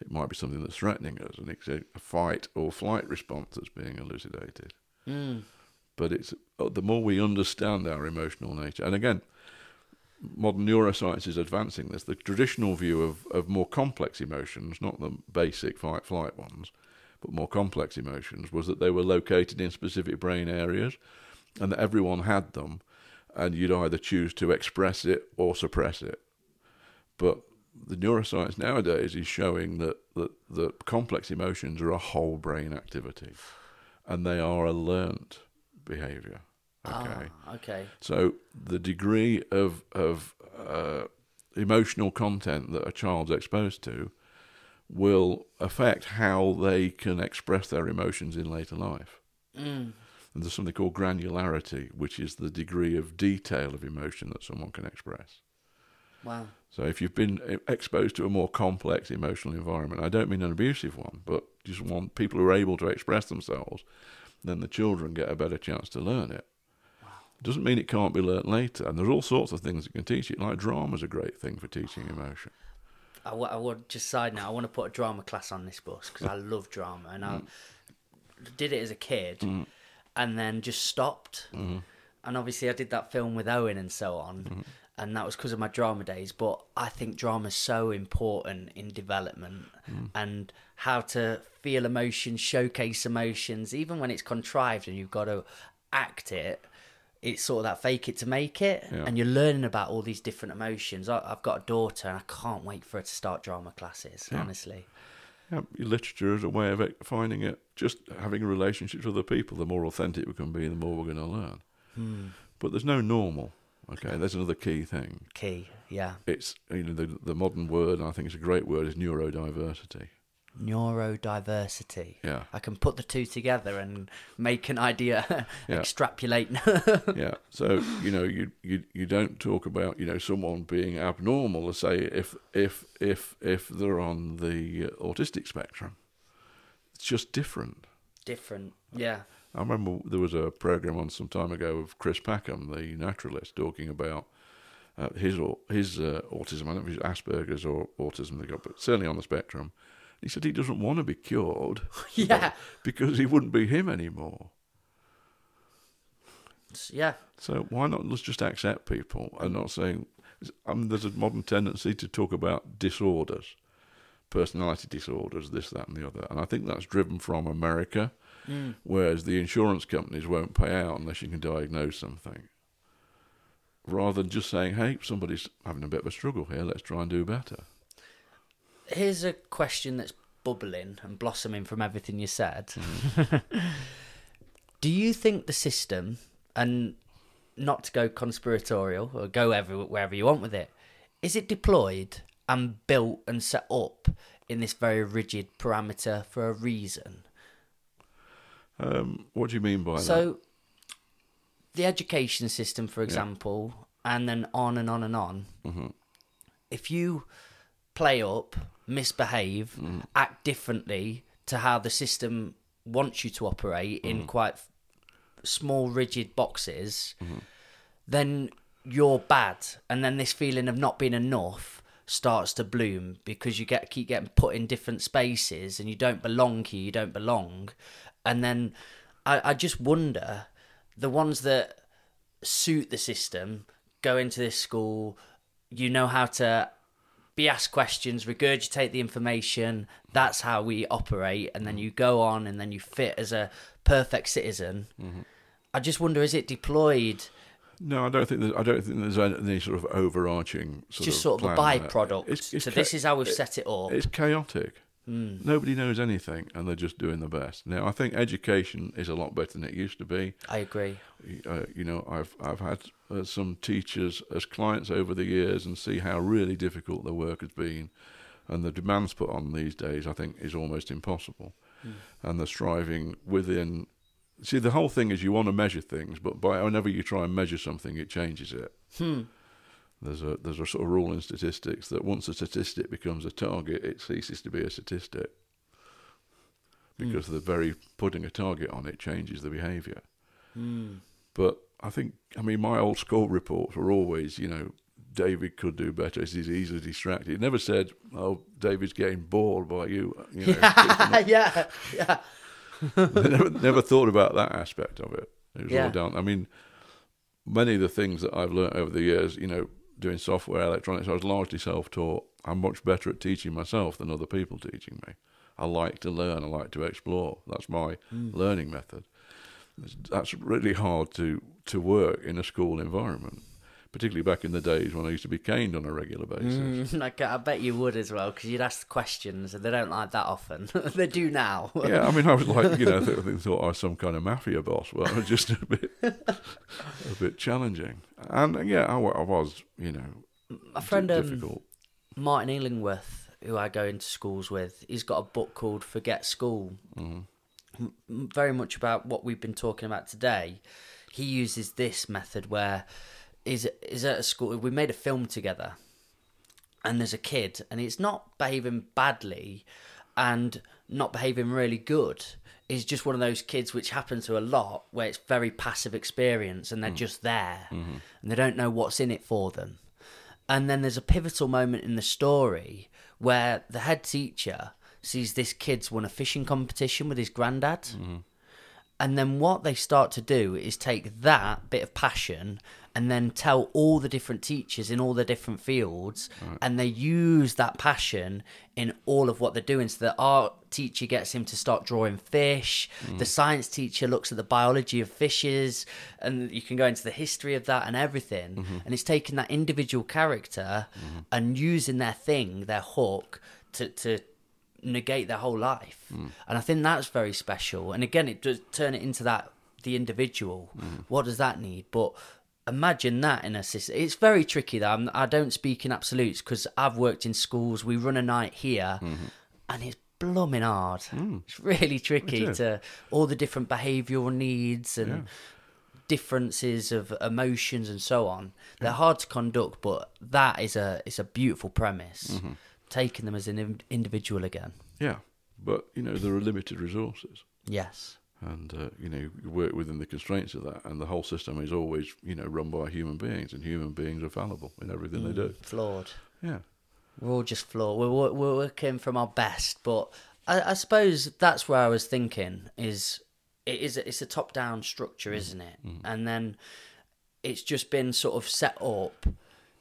It might be something that's threatening us, and it's a fight or flight response that's being elucidated. Mm. But it's uh, the more we understand our emotional nature, and again, modern neuroscience is advancing this. The traditional view of, of more complex emotions, not the basic fight flight ones, but more complex emotions, was that they were located in specific brain areas and that everyone had them, and you'd either choose to express it or suppress it. But the neuroscience nowadays is showing that, that, that complex emotions are a whole brain activity and they are a learnt behavior. Okay. Ah, okay. So the degree of of uh, emotional content that a child's exposed to will affect how they can express their emotions in later life. Mm. And there's something called granularity, which is the degree of detail of emotion that someone can express. Wow. So if you've been exposed to a more complex emotional environment, I don't mean an abusive one, but just one people who are able to express themselves, then the children get a better chance to learn it. Doesn't mean it can't be learnt later, and there's all sorts of things that can teach it. Like drama's a great thing for teaching emotion. I, w- I would just side note. I want to put a drama class on this bus because I love drama, and I mm. did it as a kid, mm. and then just stopped. Mm-hmm. And obviously, I did that film with Owen and so on, mm-hmm. And that was because of my drama days. But I think drama is so important in development mm. and how to feel emotions, showcase emotions, even when it's contrived and you've got to act it. It's sort of that fake it to make it, Yeah. and you're learning about all these different emotions. I, I've got a daughter, and I can't wait for her to start drama classes. Honestly, Yeah, literature is a way of finding it. Just having relationships with other people, the more authentic we can be, the more we're going to learn. Hmm. But there's no normal. Okay, there's another key thing. key, yeah. It's you know the the modern word, and I think it's a great word, is neurodiversity. Neurodiversity. Yeah. I can put the two together and make an idea, Yeah. extrapolate. yeah. So you know, you, you you don't talk about you know someone being abnormal. Let's say if if if if they're on the uh, autistic spectrum, it's just different. Different, yeah. I remember there was a program on some time ago of Chris Packham, the naturalist, talking about uh, his his uh, autism. I don't know if it's Asperger's or autism they got, but certainly on the spectrum. He said he doesn't want to be cured Yeah. because he wouldn't be him anymore. Yeah. So why not let's just accept people and not saying I mean, there's a modern tendency to talk about disorders, personality disorders, this, that, and the other, and I think that's driven from America, Mm. whereas the insurance companies won't pay out unless you can diagnose something. Rather than just saying, "Hey, somebody's having a bit of a struggle here. Let's try and do better." Here's a question that's bubbling and blossoming from everything you said. Mm. Do you think the system, and not to go conspiratorial or go every, wherever you want with it, is it deployed and built and set up in this very rigid parameter for a reason? Um, what do you mean by that? So, the education system, for example, and then on and on and on. Mm-hmm. If you play up, misbehave, mm-hmm. act differently to how the system wants you to operate in mm-hmm. quite f- small, rigid boxes, then you're bad. And then this feeling of not being enough starts to bloom because you get keep getting put in different spaces and you don't belong here, you don't belong. And then I, I just wonder the ones that suit the system go into this school, you know how to be asked questions, regurgitate the information. That's how we operate, and then mm-hmm. you go on, and then you fit as a perfect citizen. Mm-hmm. I just wonder: is it deployed no, I don't think there's, I don't think there's any sort of overarching sort of just of sort of a byproduct? It's- it's so cha- this is how we've it- set it up. It's chaotic. Nobody knows anything, and they're just doing the best. Now, I think education is a lot better than it used to be. I agree. Uh, you know, I've I've had uh, some teachers as clients over the years, and see how really difficult their work has been, and the demands put on these days. I think is almost impossible, and they're striving within. See, the whole thing is you want to measure things, but by whenever you try and measure something, it changes it. Hmm. There's a there's a sort of rule in statistics that once a statistic becomes a target, it ceases to be a statistic because the very putting a target on it changes the behaviour. Hmm. But I think I mean my old school reports were always you know David could do better. He's easily distracted. It never said oh David's getting bored by you. You know, yeah, yeah. they never, never thought about that aspect of it. It was Yeah. all down. I mean, many of the things that I've learned over the years, you know, doing software, electronics, I was largely self-taught. I'm much better at teaching myself than other people teaching me. I like to learn. I like to explore. That's my hmm. learning method. That's really hard to to work in a school environment, particularly back in the days when I used to be caned on a regular basis. Mm, I bet you would as well, because you'd ask questions, and they don't like that often. they do now. yeah, I mean, I was like, you know, I th- thought I was some kind of mafia boss. Well, I was just a bit, a bit challenging, and uh, yeah, I, I was, you know, My friend di- um. Martin Illingworth, who I go into schools with, he's got a book called Forget School. Mm-hmm. M- Very much about what we've been talking about today. He uses this method where is is at a school. We made a film together, and there's a kid, and it's not behaving badly, and not behaving really good. Is just one of those kids which happens to a lot, where it's very passive experience, and they're mm. just there, mm-hmm. and they don't know what's in it for them. And then there's a pivotal moment in the story where the head teacher sees this kid's won a fishing competition with his granddad. Mm-hmm. And then what they start to do is take that bit of passion and then tell all the different teachers in all the different fields and they use that passion in all of what they're doing. So the art teacher gets him to start drawing fish. Mm. The science teacher looks at the biology of fishes and you can go into the history of that and everything. Mm-hmm. And it's taking that individual character mm-hmm. and using their thing their hook to, to negate their whole life. Mm. And I think that's very special. And again, it does turn it into that the individual. Mm. What does that need? But imagine that in a system. It's very tricky though. I'm, I don't speak in absolutes because I've worked in schools. We run a night here, mm-hmm. and it's blooming hard. Mm. It's really tricky It to all the different behavioural needs and. Differences of emotions and so on. They're mm. hard to conduct, but that is a it's a beautiful premise. Mm-hmm. Taking them as an individual again. Yeah, but you know there are limited resources, Yes. And uh, you know you work within the constraints of that, and the whole system is always you know run by human beings, and human beings are fallible in everything they do. Mm, flawed. Yeah, We're all just flawed. We're, we're, working from our best, but I, I suppose that's where I was thinking is it is it's a top down structure, mm-hmm. isn't it? Mm-hmm. And then it's just been sort of set up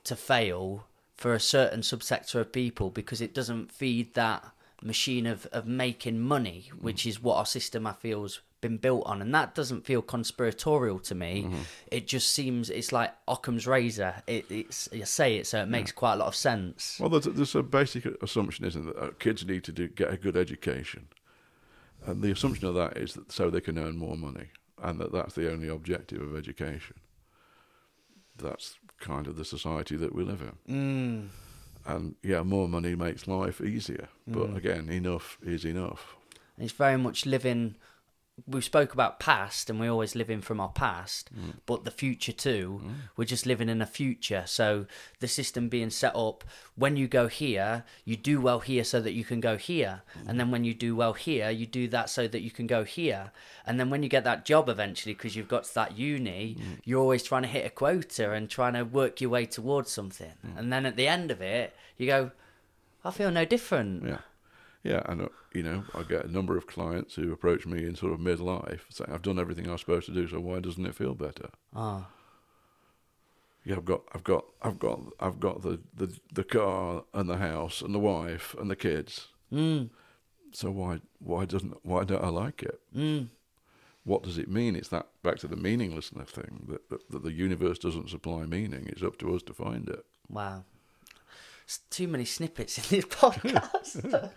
to fail for a certain subsector of people because it doesn't feed that machine of, of making money, which mm. is what our system I feel has been built on. And that doesn't feel conspiratorial to me. It just seems it's like Occam's razor. It, it's you say it, so it makes quite a lot of sense. Well, there's, there's a basic assumption, isn't it, that kids need to do, get a good education, and the assumption of that is that so they can earn more money, and that that's the only objective of education. That's kind of the society that we live in. Mm. And yeah, more money makes life easier, but Mm. again, enough is enough. And it's very much living. We spoke about past, and we always live in from our past, mm. but the future too. Mm. We're just living in a future. So the system being set up, when you go here, you do well here so that you can go here, and then when you do well here, you do that so that you can go here, and then when you get that job eventually, because you've got to that uni, mm. you're always trying to hit a quota and trying to work your way towards something, and then at the end of it, you go, I feel no different. Yeah. Yeah, and you know, I get a number of clients who approach me in sort of midlife saying, "I've done everything I was supposed to do, so why doesn't it feel better?" Ah. Yeah, I've got, I've got, I've got, I've got the the, the car and the house and the wife and the kids. Mm. So why why doesn't why don't I like it? Mm. What does it mean? It's that back to the meaninglessness thing that, that that the universe doesn't supply meaning. It's up to us to find it. Wow. It's too many snippets in this podcast.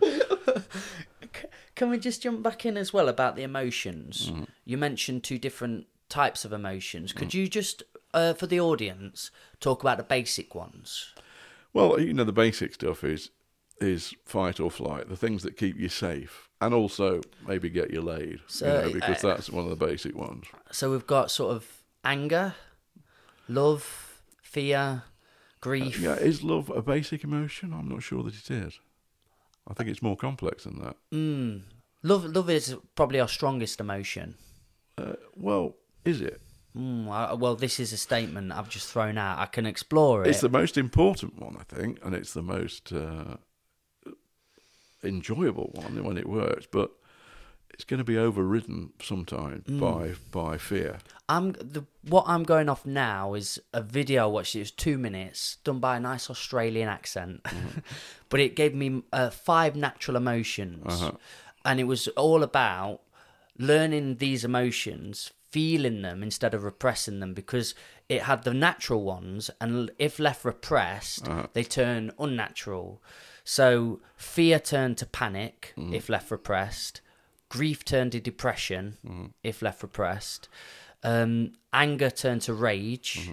Can we just jump back in as well about the emotions? You mentioned two different types of emotions. Could you just, uh, for the audience, talk about the basic ones? Well, you know, the basic stuff is is fight or flight, the things that keep you safe, and also maybe get you laid. So, you know, because uh, that's one of the basic ones. So we've got sort of anger, love, fear, grief. Yeah, is love a basic emotion? I'm not sure that it is. I think it's more complex than that. Mm. Love, love is probably our strongest emotion. Uh, well, is it? Mm, I, well, this is a statement I've just thrown out. I can explore it. It's the most important one, I think, and it's the most uh, enjoyable one when it works. But it's going to be overridden sometimes Mm. by by fear. I'm the what I'm going off now is a video I watched. It was two minutes, done by a nice Australian accent, but it gave me uh, five natural emotions, Uh-huh. and it was all about learning these emotions, feeling them instead of repressing them, because it had the natural ones, and if left repressed, they turn unnatural. So fear turned to panic if left repressed. Grief turned to depression if left repressed. Um, anger turned to rage.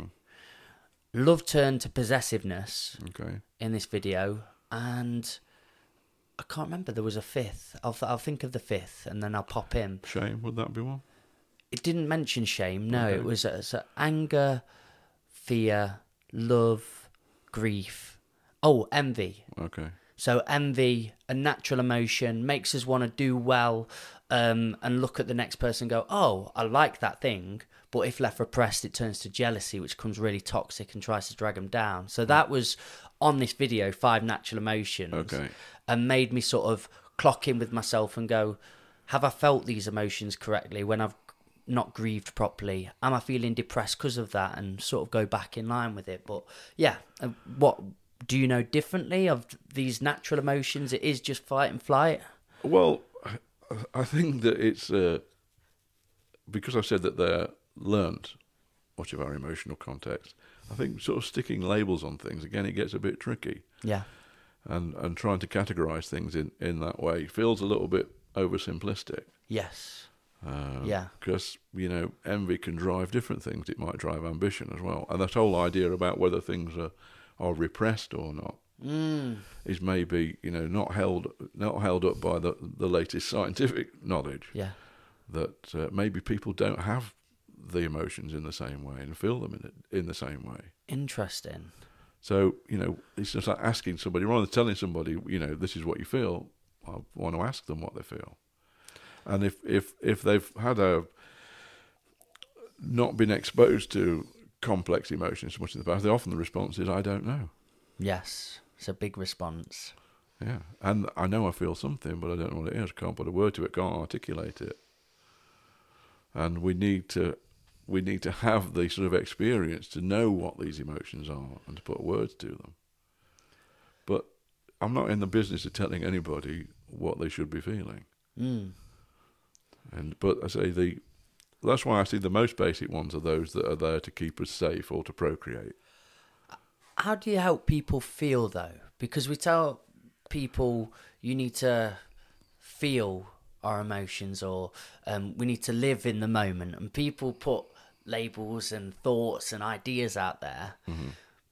Love turned to possessiveness Okay. in this video, and I can't remember. There was a fifth. I'll th- I'll think of the fifth, and then I'll pop in. Shame, would that be one? It didn't mention shame. No, it was uh, so anger, fear, love, grief. Oh, envy. Okay. So envy, a natural emotion, makes us want to do well, um, and look at the next person and go, "Oh, I like that thing." But if left repressed, it turns to jealousy, which becomes really toxic and tries to drag them down. So that was on this video, five natural emotions, Okay. and made me sort of clock in with myself and go, "Have I felt these emotions correctly when I've not grieved properly? Am I feeling depressed because of that?" And sort of go back in line with it. But yeah, uh, what do you know differently of these natural emotions? It is just fight and flight. Well, I- think that it's uh, because I said that they're learnt much of our emotional context. I think sort of sticking labels on things again, it gets a bit tricky, Yeah. and and trying to categorise things in in that way feels a little bit oversimplistic. Yes. Uh, Yeah. Because, you know, envy can drive different things. It might drive ambition as well. And that whole idea about whether things are, are repressed or not Mm. is maybe, you know, not held not held up by the, the latest scientific knowledge. Yeah. That uh, maybe people don't have the emotions in the same way and feel them in, it, in the same way. Interesting. So, you know, it's just like asking somebody, rather than telling somebody, you know, this is what you feel, I want to ask them what they feel. And if, if, if they've had a, not been exposed to complex emotions so much in the past, they often the response is, I don't know. Yes. It's a big response. Yeah. And I know I feel something, but I don't know what it is. Can't put a word to it, can't articulate it. And we need to, we need to have the sort of experience to know what these emotions are and to put words to them. But I'm not in the business of telling anybody what they should be feeling. Mm. And but I say the that's why I see the most basic ones are those that are there to keep us safe or to procreate. How do you help people feel though? Because we tell people you need to feel our emotions or um, we need to live in the moment, and people put labels and thoughts and ideas out there.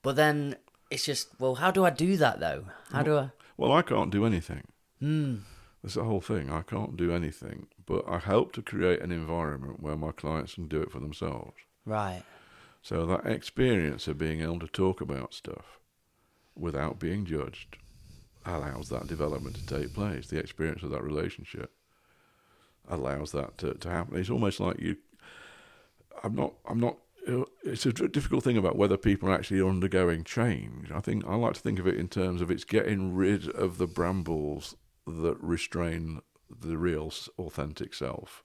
But then it's just, well, how do I do that though? How do I? Well, I can't do anything. Mm. That's the whole thing. I can't do anything, but I help to create an environment where my clients can do it for themselves. Right. So that experience of being able to talk about stuff without being judged allows that development to take place. The experience of that relationship allows that to, to happen. It's almost like you. I'm not. I'm not. It's a difficult thing about whether people are actually undergoing change. I think I like to think of it in terms of it's getting rid of the brambles that restrain the real, authentic self.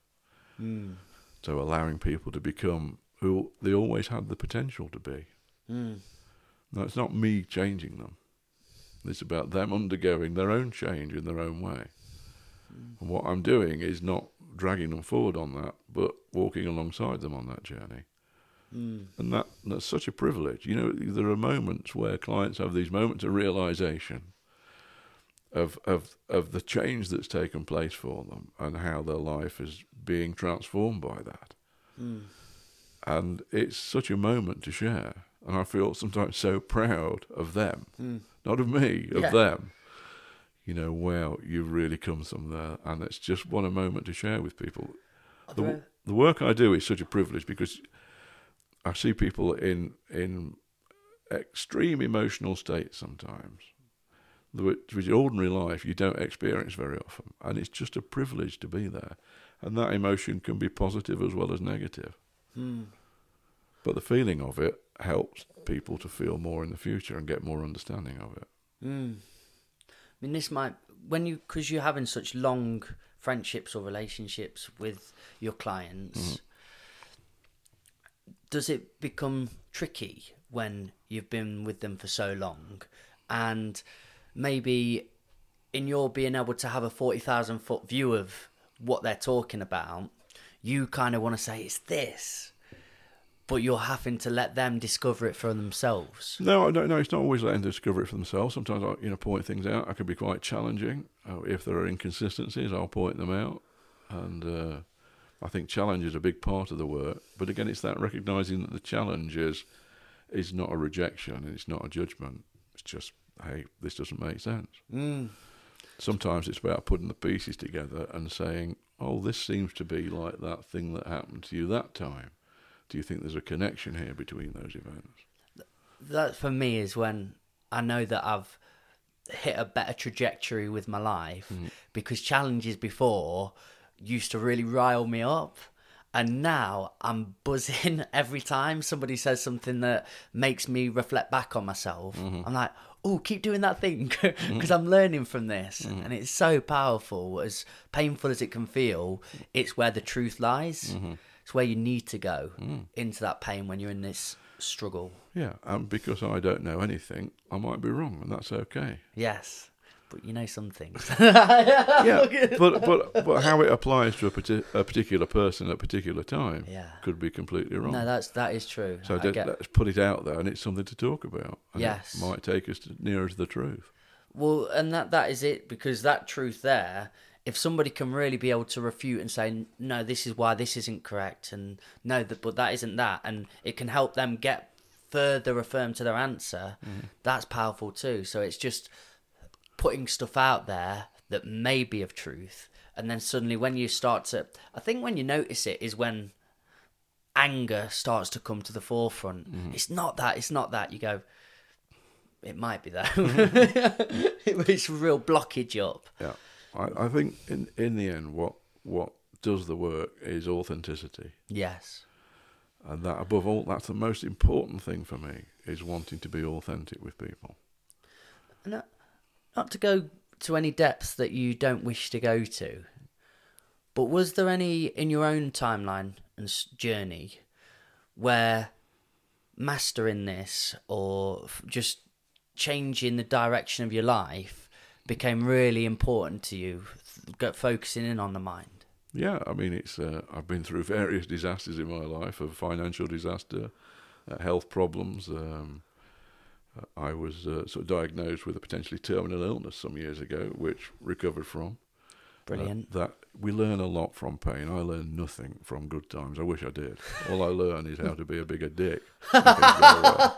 Mm. So allowing people to become who they always had the potential to be. Mm. No, it's not me changing them. It's about them undergoing their own change in their own way. And what I'm doing is not dragging them forward on that, but walking alongside them on that journey. and that that's such a privilege. You know, there are moments where clients have these moments of realization of of of the change that's taken place for them and how their life is being transformed by that. Hmm. And it's such a moment to share, and I feel sometimes so proud of them, hmm. not of me, of Yeah. them. You know, wow, you've really come from there, and it's just one a moment to share with people. The, the work I do is such a privilege because I see people in in extreme emotional states sometimes, which which in ordinary life you don't experience very often, and it's just a privilege to be there. And that emotion can be positive as well as negative. But the feeling of it helps people to feel more in the future and get more understanding of it. Mm. I mean, this might when you because you're having such long friendships or relationships with your clients. Does it become tricky when you've been with them for so long, and maybe in your being able to have a forty thousand foot view of what they're talking about, you kind of want to say it's this, but you're having to let them discover it for themselves. No, no, no. It's not always letting them discover it for themselves. Sometimes I, you know, point things out. I can be quite challenging. Uh, if there are inconsistencies, I'll point them out, and uh, I think challenge is a big part of the work. But again, it's that recognizing that the challenge is is not a rejection and it's not a judgment. It's just, hey, this doesn't make sense. Mm. Sometimes it's about putting the pieces together and saying, oh, this seems to be like that thing that happened to you that time. Do you think there's a connection here between those events? that for me is when I know that I've hit a better trajectory with my life because challenges before used to really rile me up. And now I'm buzzing every time somebody says something that makes me reflect back on myself. I'm like, oh, keep doing that thing because mm-hmm. I'm learning from this. Mm-hmm. And it's so powerful. As painful as it can feel, it's where the truth lies. Mm-hmm. It's where you need to go mm. into that pain when you're in this struggle. Yeah, and because I don't know anything, I might be wrong, and that's okay. Yes, but you know some things. Yeah, but but but how it applies to a, parti- a particular person at a particular time Yeah. could be completely wrong. no, that's that is true. so get- let's put it out there, and it's something to talk about. and it Yes. might take us to, nearer to the truth. well, and that that is it because that truth there. If somebody can really be able to refute and say, no, this is why this isn't correct, and no, that but that isn't that, and it can help them get further affirmed to their answer, mm-hmm. that's powerful too. So it's just putting stuff out there that may be of truth, and then suddenly when you start to, I think when you notice it is when anger starts to come to the forefront. Mm-hmm. It's not that. It's not that. You go. It might be that. Mm-hmm. it's a real blockage up. Yeah, I, I think in in the end, what what does the work is authenticity, Yes. and that above all, that's the most important thing for me is wanting to be authentic with people. Not, not to go to any depths that you don't wish to go to, but was there any in your own timeline and journey where mastering this or just changing the direction of your life became really important to you, focusing in on the mind? Yeah, I mean, it's uh, I've been through various disasters in my life, a financial disaster, uh, health problems. Um, I was uh, sort of diagnosed with a potentially terminal illness some years ago, which recovered from. Uh, Brilliant. that we learn a lot from pain. I learn nothing from good times. I wish I did. All I learn is how to be a bigger dick. when things.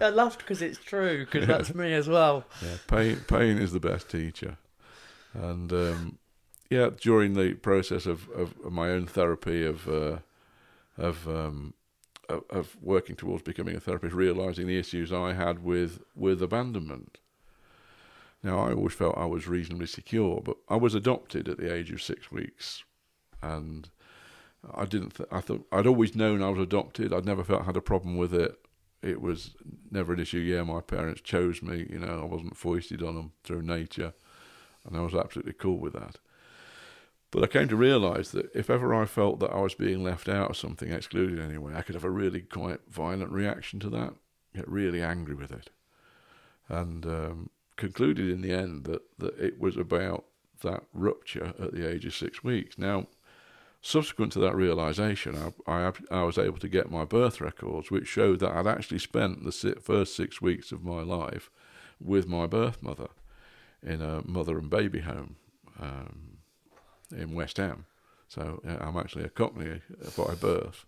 I laughed because it's true, because that's me as well. Yeah, pain pain is the best teacher, and um, yeah, during the process of, of, of my own therapy of uh, of, um, of of working towards becoming a therapist, realizing the issues I had with with abandonment. Now I always felt I was reasonably secure, but I was adopted at the age of six weeks, and I didn't. Th- I thought I'd always known I was adopted. I'd never felt I had a problem with it. It was never an issue. Yeah, my parents chose me. You know, I wasn't foisted on them through nature, and I was absolutely cool with that. But I came to realise that if ever I felt that I was being left out of something, excluded anyway, I could have a really quite violent reaction to that, get really angry with it, and um, concluded in the end that, that it was about that rupture at the age of six weeks. Now, subsequent to that realization, I, I, I was able to get my birth records, which showed that I'd actually spent the first six weeks of my life with my birth mother in a mother and baby home um, in West Ham. So yeah, I'm actually a Cockney by birth.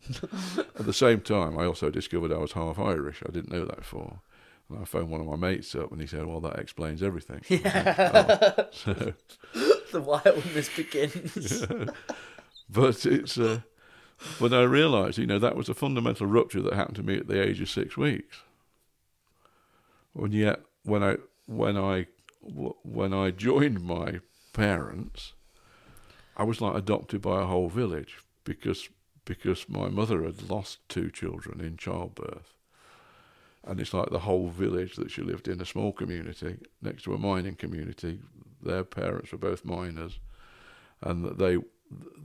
At the same time, I also discovered I was half Irish. I didn't know that before. And I phoned one of my mates up, and he said, "Well, that explains everything." Oh, so, the wildness begins. but it's, uh, but I realised, you know, that was a fundamental rupture that happened to me at the age of six weeks. And yet, when I when I when I joined my parents, I was like adopted by a whole village because because my mother had lost two children in childbirth. And it's like the whole village that she lived in, a small community next to a mining community. Their parents were both miners, and that they,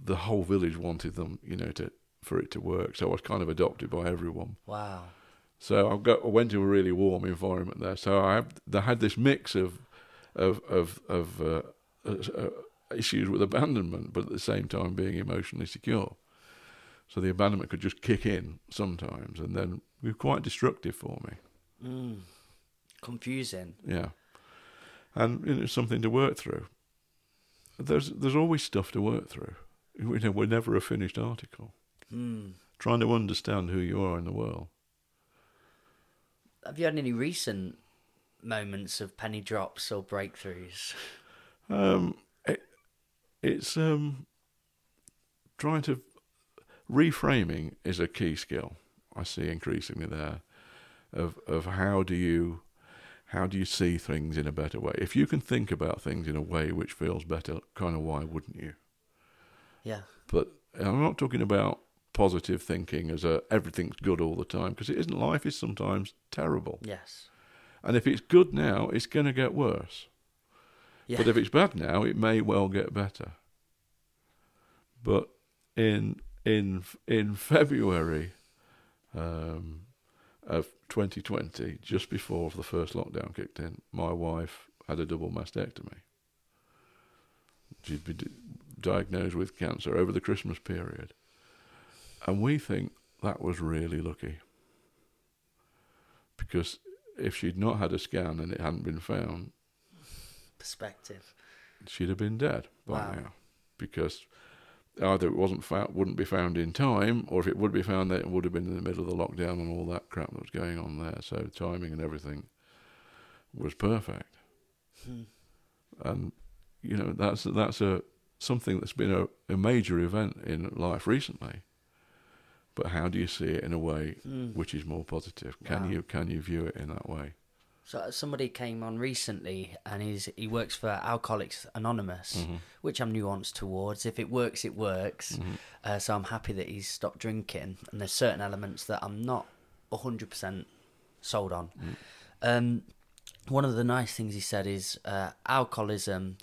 the whole village wanted them, you know, to for it to work. So I was kind of adopted by everyone. Wow. So I got I went to a really warm environment there. So I I had this mix of of of of uh, uh, issues with abandonment, but at the same time being emotionally secure. So the abandonment could just kick in sometimes, and then be quite destructive for me. Mm. Confusing. Yeah, and you know, it's something to work through. There's there's always stuff to work through. You know, we're never a finished article. Mm. Trying to understand who you are in the world. Have you had any recent moments of penny drops or breakthroughs? Um, it's um, trying to reframing is a key skill I see increasingly there of of how do you how do you see things in a better way? If you can think about things in a way which feels better, kind of why wouldn't you? Yeah. But I'm not talking about positive thinking as a everything's good all the time because it isn't. Life is sometimes terrible. Yes. And if it's good now, it's going to get worse. Yeah. But if it's bad now, it may well get better. But in in in February um, of 2020, just before the first lockdown kicked in, my wife had a double mastectomy. She'd been diagnosed with cancer over the Christmas period, and we think that was really lucky because if she'd not had a scan and it hadn't been found, perspective, she'd have been dead by wow. now because either it wasn't found, wouldn't be found in time, or if it would be found, then it would have been in the middle of the lockdown and all that crap that was going on there. So timing and everything was perfect. Hmm. And you know that's that's a something that's been a, a major event in life recently. But how do you see it in a way Mm. which is more positive? Can Wow. you can you view it in that way? So somebody came on recently, and he's he works for Alcoholics Anonymous, Mm-hmm. which I'm nuanced towards. If it works, it works. Uh, so I'm happy that he's stopped drinking. And there's certain elements that I'm not hundred percent sold on. Um, one of the nice things he said is uh, alcoholism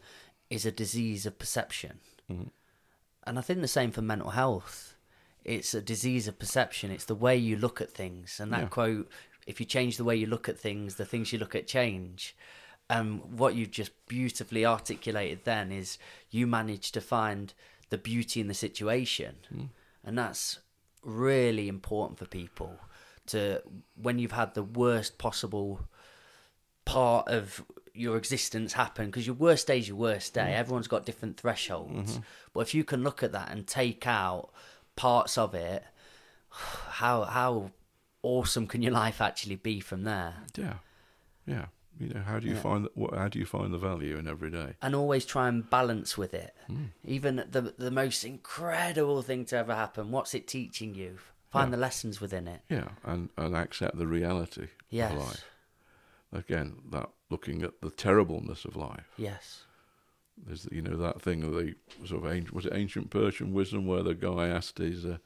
is a disease of perception, and I think the same for mental health. It's a disease of perception. It's the way you look at things, and that Yeah. quote if you change the way you look at things, the things you look at change. And what you've just beautifully articulated then is you manage to find the beauty in the situation. Hmm. And that's really important for people to, when you've had the worst possible part of your existence happen, because your worst day is your worst day. Everyone's got different thresholds. Mm-hmm. But if you can look at that and take out parts of it, how, how awesome can your life actually be from there? Yeah, yeah. You know, how do you Yeah. find what? How do you find the value in every day? and always try and balance with it. Hmm. Even the the most incredible thing to ever happen, what's it teaching you? Find Yeah. the lessons within it. Yeah, and and accept the reality Yes. of life. Again, that looking at the terribleness of life. Yes. There's you know that thing of the sort of ancient, was it ancient Persian wisdom where the guy asked his uh,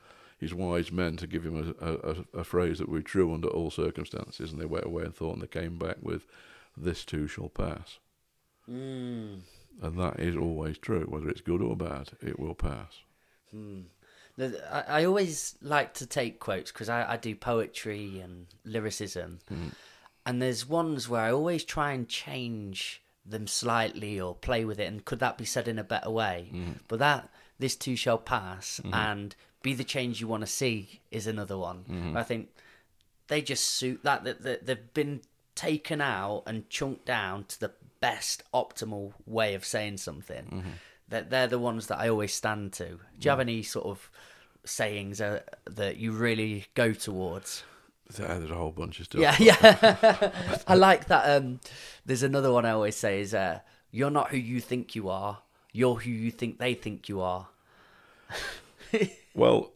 his wise men to give him a, a, a, phrase that would be true under all circumstances, and they went away and thought, and they came back with, "This too shall pass," Mm. and that is always true, whether it's good or bad, it will pass. Hmm. The- I, always like to take quotes because I, I do poetry and lyricism, hmm. and there's ones where I always try and change them slightly or play with it. And could that be said in a better way? Hmm. But that this too shall pass, and be the change you want to see is another one. I think they just suit that, that, that they've been taken out and chunked down to the best optimal way of saying something. That they're the ones that I always stand to. Do you have any sort of sayings uh, that you really go towards? There- There's a whole bunch of stuff. Yeah, yeah. I like that. Um, there's another one I always say is, uh, "You're not who you think you are. You're who you think they think you are." Well,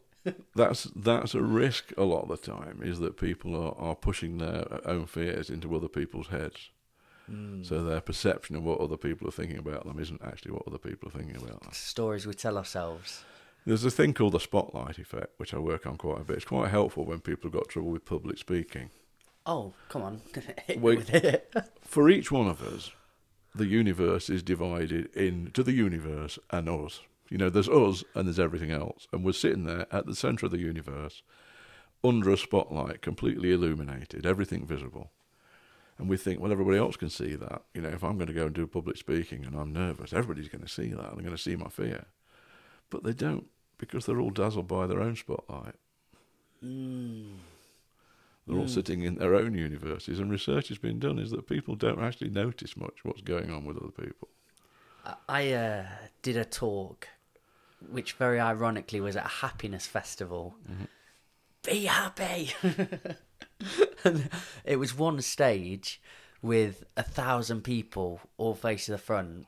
that's that's a risk a lot of the time is that people are, are pushing their own fears into other people's heads. Hmm. So their perception of what other people are thinking about them isn't actually what other people are thinking about them. Stories we tell ourselves. There's a thing called the spotlight effect, which I work on quite a bit. It's quite helpful when people have got trouble with public speaking. Oh, come on. It. For each one of us, the universe is divided into the universe and us. You know, there's us and there's everything else. And we're sitting there at the centre of the universe, under a spotlight, completely illuminated, everything visible. And we think, well, everybody else can see that. You know, if I'm going to go and do public speaking and I'm nervous, everybody's going to see that. They're going to see my fear. But they don't because they're all dazzled by their own spotlight. They're all sitting in their own universes, and research has been done is that people don't actually notice much what's going on with other people. I uh, did a talk, which very ironically was at a happiness festival. Mm-hmm. Be happy. And it was one stage with a thousand people all facing the front,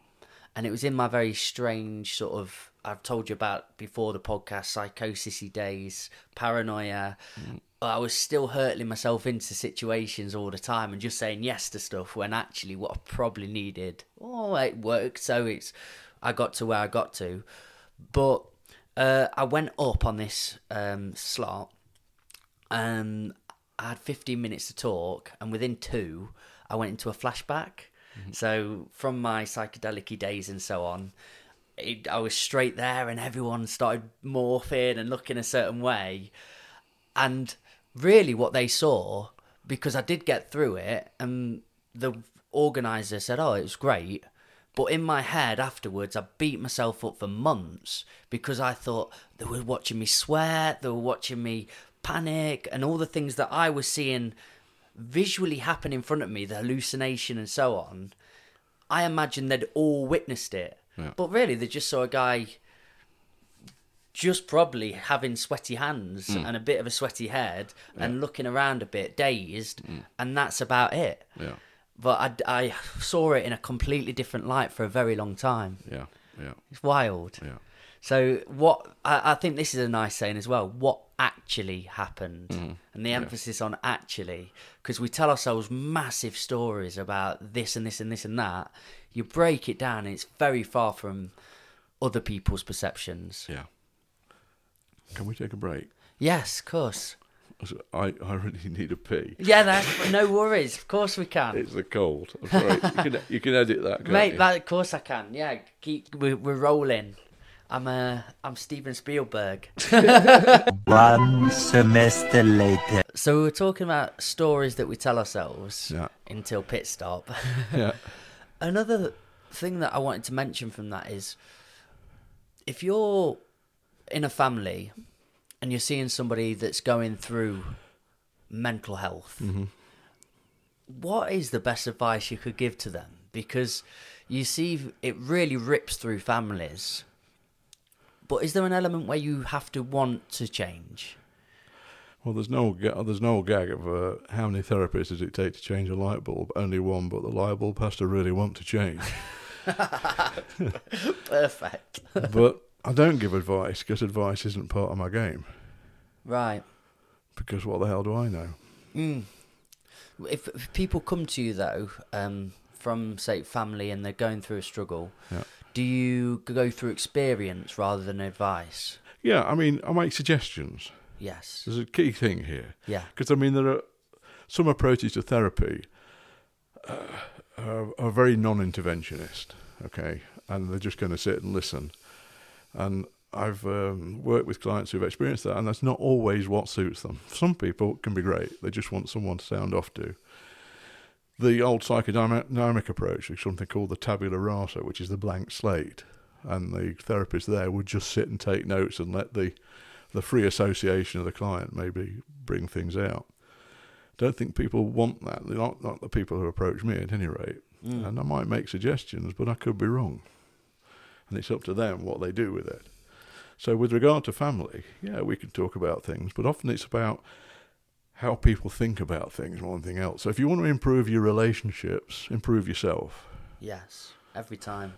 and it was in my very strange sort of. I've told you about before the podcast, psychosisy days, paranoia. Mm-hmm. I was still hurtling myself into situations all the time and just saying yes to stuff when actually what I probably needed. Oh, it worked, so it's I got to where I got to. But uh, I went up on this um, slot. Um, I had 15 minutes to talk, and within two, I went into a flashback. So from my psychedelic days and so on, it, I was straight there, and everyone started morphing and looking a certain way. And really, what they saw, because I did get through it, and the organizer said, "Oh, it was great." But in my head afterwards, I beat myself up for months because I thought they were watching me sweat, they were watching me panic, and all the things that I was seeing visually happen in front of me, the hallucination and so on. I imagined they'd all witnessed it. Yeah. But really, they just saw a guy just probably having sweaty hands mm. and a bit of a sweaty head and looking around a bit dazed, mm. and that's about it. Yeah, But I, I saw it in a completely different light for a very long time. yeah, yeah, It's wild. yeah. So what I, I think this is a nice saying as well. What actually happened, mm-hmm. and the emphasis on actually, because we tell ourselves massive stories about this and this and this and that. You break it down, and it's very far from other people's perceptions. yeah. Can we take a break? Yes, of course. I, I really need a pee. Yeah, that's no worries. Of course we can. It's a cold. I'm sorry. you, can, you can edit that, can't Mate, you? that, of course I can. Yeah, keep we're, we're rolling. I'm uh, I'm Steven Spielberg. One semester later. So we were talking about stories that we tell ourselves Yeah. until pit stop. Yeah, Another thing that I wanted to mention from that is if you're in a family and you're seeing somebody that's going through mental health, what is the best advice you could give to them? Because you see, it really rips through families. But is there an element where you have to want to change? Well, there's no there's no gag of uh, how many therapists does it take to change a light bulb? Only one, but the light bulb has to really want to change. Perfect. but I don't give advice because advice isn't part of my game. right. Because what the hell do I know? Mm. If, if people come to you though, um, from say family and they're going through a struggle, Yeah. do you go through experience rather than advice? Yeah, I mean, I make suggestions. Yes. There's a key thing here. Yeah. Because I mean, there are some approaches to therapy uh, are, are very non-interventionist, okay, and they're just going to sit and listen. And I've um, worked with clients who've experienced that, and that's not always what suits them. Some people can be great; they just want someone to sound off to. The old psychodynamic approach is something called the tabula rasa, which is the blank slate. and the therapist there would just sit and take notes and let the the free association of the client maybe bring things out. Don't think people want that. They're not not the people who approach me at any rate. Mm. And I might make suggestions, but I could be wrong. And it's up to them what they do with it. So, with regard to family, yeah, we can talk about things, but often it's about how people think about things more than anything else. So, if you want to improve your relationships, improve yourself. Yes, every time.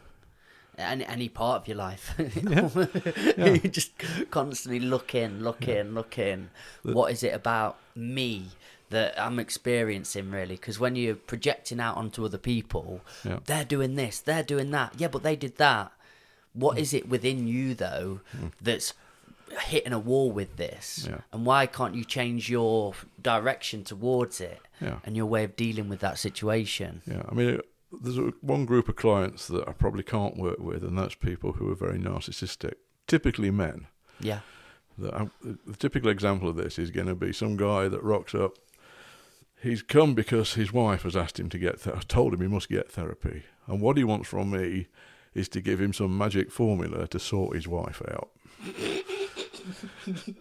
Any, any part of your life. Yeah. you just constantly look in, look in, look in. What is it about me that I'm experiencing, really? Because when you're projecting out onto other people, Yeah. they're doing this, they're doing that. Yeah, but they did that. What Mm. is it within you, though, that's hitting a wall with this? Yeah. And why can't you change your direction towards it Yeah. and your way of dealing with that situation? Yeah, I mean, there's one group of clients that I probably can't work with, and that's people who are very narcissistic, typically men. Yeah. The, um, the typical example of this is going to be some guy that rocks up. He's come because his wife has asked him to get, th- told him he must get therapy, and what he wants from me is to give him some magic formula to sort his wife out.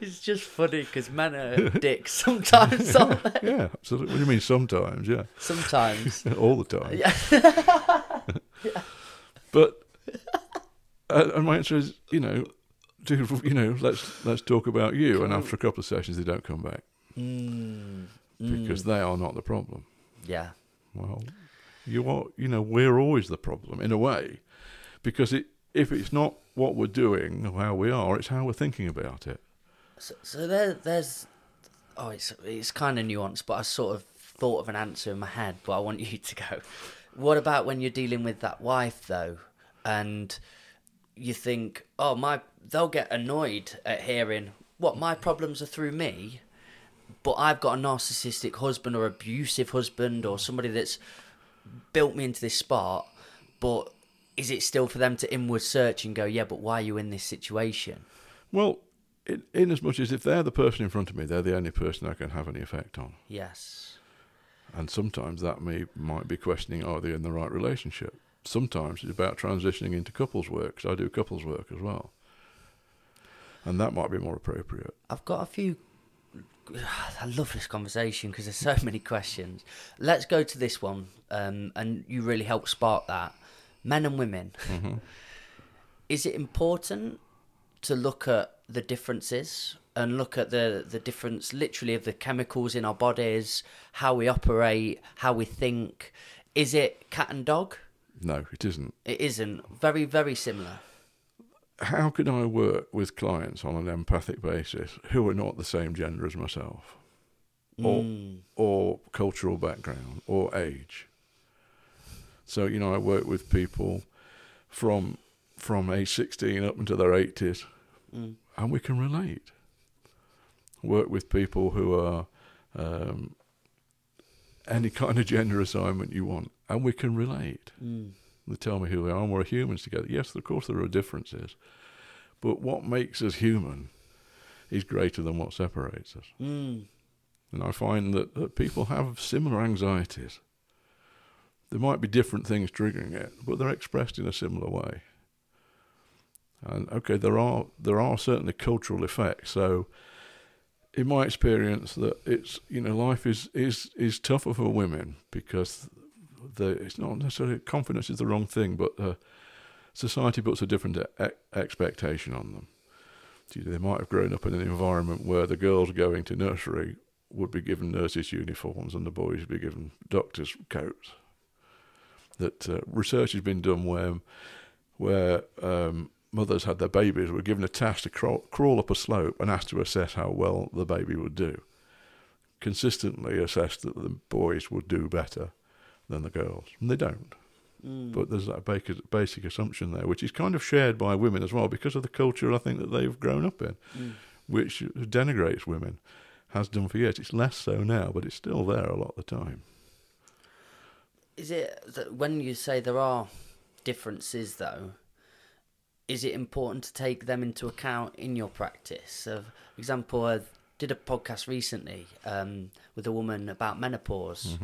It's just funny because men are dicks sometimes, aren't they? Yeah, absolutely. What do you mean? Sometimes, yeah, Sometimes. all the time. Yeah. But uh, and my answer is, you know, do you know, let's let's talk about you. And after a couple of sessions, they don't come back Mm, because they are not the problem. yeah. Well, you are, you know, we're always the problem in a way, because it if it's not what we're doing or how we are, it's how we're thinking about it. So, so there, there's. Oh, it's it's kind of nuanced, but I sort of thought of an answer in my head, but I want you to go. What about when you're dealing with that wife though, and you think, oh my, they'll get annoyed at hearing what my problems are through me, but I've got a narcissistic husband or abusive husband or somebody that's built me into this spot, but is it still for them to inward search and go, yeah, but why are you in this situation? Well, in, in as much as if they're the person in front of me, they're the only person I can have any effect on. Yes. And sometimes that may might be questioning are they in the right relationship. Sometimes it's about transitioning into couples work, because I do couples work as well, and that might be more appropriate. I've got a few. I love this conversation because there's so many questions. Let's go to this one, um, and you really helped spark that. Men and women. Is it important to look at the differences and look at the the difference, literally, of the chemicals in our bodies, how we operate, how we think? Is it cat and dog? No, it isn't. It isn't. Very, very similar. How can I work with clients on an empathic basis who are not the same gender as myself, or Mm. or cultural background or age? So you know, I work with people from from age sixteen up into their eighties, Mm. and we can relate. Work with people who are um, any kind of gender assignment you want, and we can relate. Mm. They tell me who they are, and we're humans together. Yes, of course, there are differences, but what makes us human is greater than what separates us. Mm. And I find that, that people have similar anxieties. There might be different things triggering it, but they're expressed in a similar way. And okay, there are there are certainly cultural effects. So, in my experience, that it's you know life is is is tougher for women because the it's not necessarily confidence is the wrong thing, but uh, society puts a different e- expectation on them. They might have grown up in an environment where the girls going to nursery would be given nurses' uniforms and the boys would be given doctors' coats. That uh, research has been done where where um, mothers had their babies were given a task to crawl, crawl up a slope and asked to assess how well the baby would do. Consistently assessed that the boys would do better than the girls, and they don't. Mm. But there's that basic, basic assumption there, which is kind of shared by women as well because of the culture I think that they've grown up in, Mm. which denigrates women, has done for years. It's less so now, but it's still there a lot of the time. Is it that when you say there are differences, though? Is it important to take them into account in your practice? For example, I did a podcast recently um, with a woman about menopause,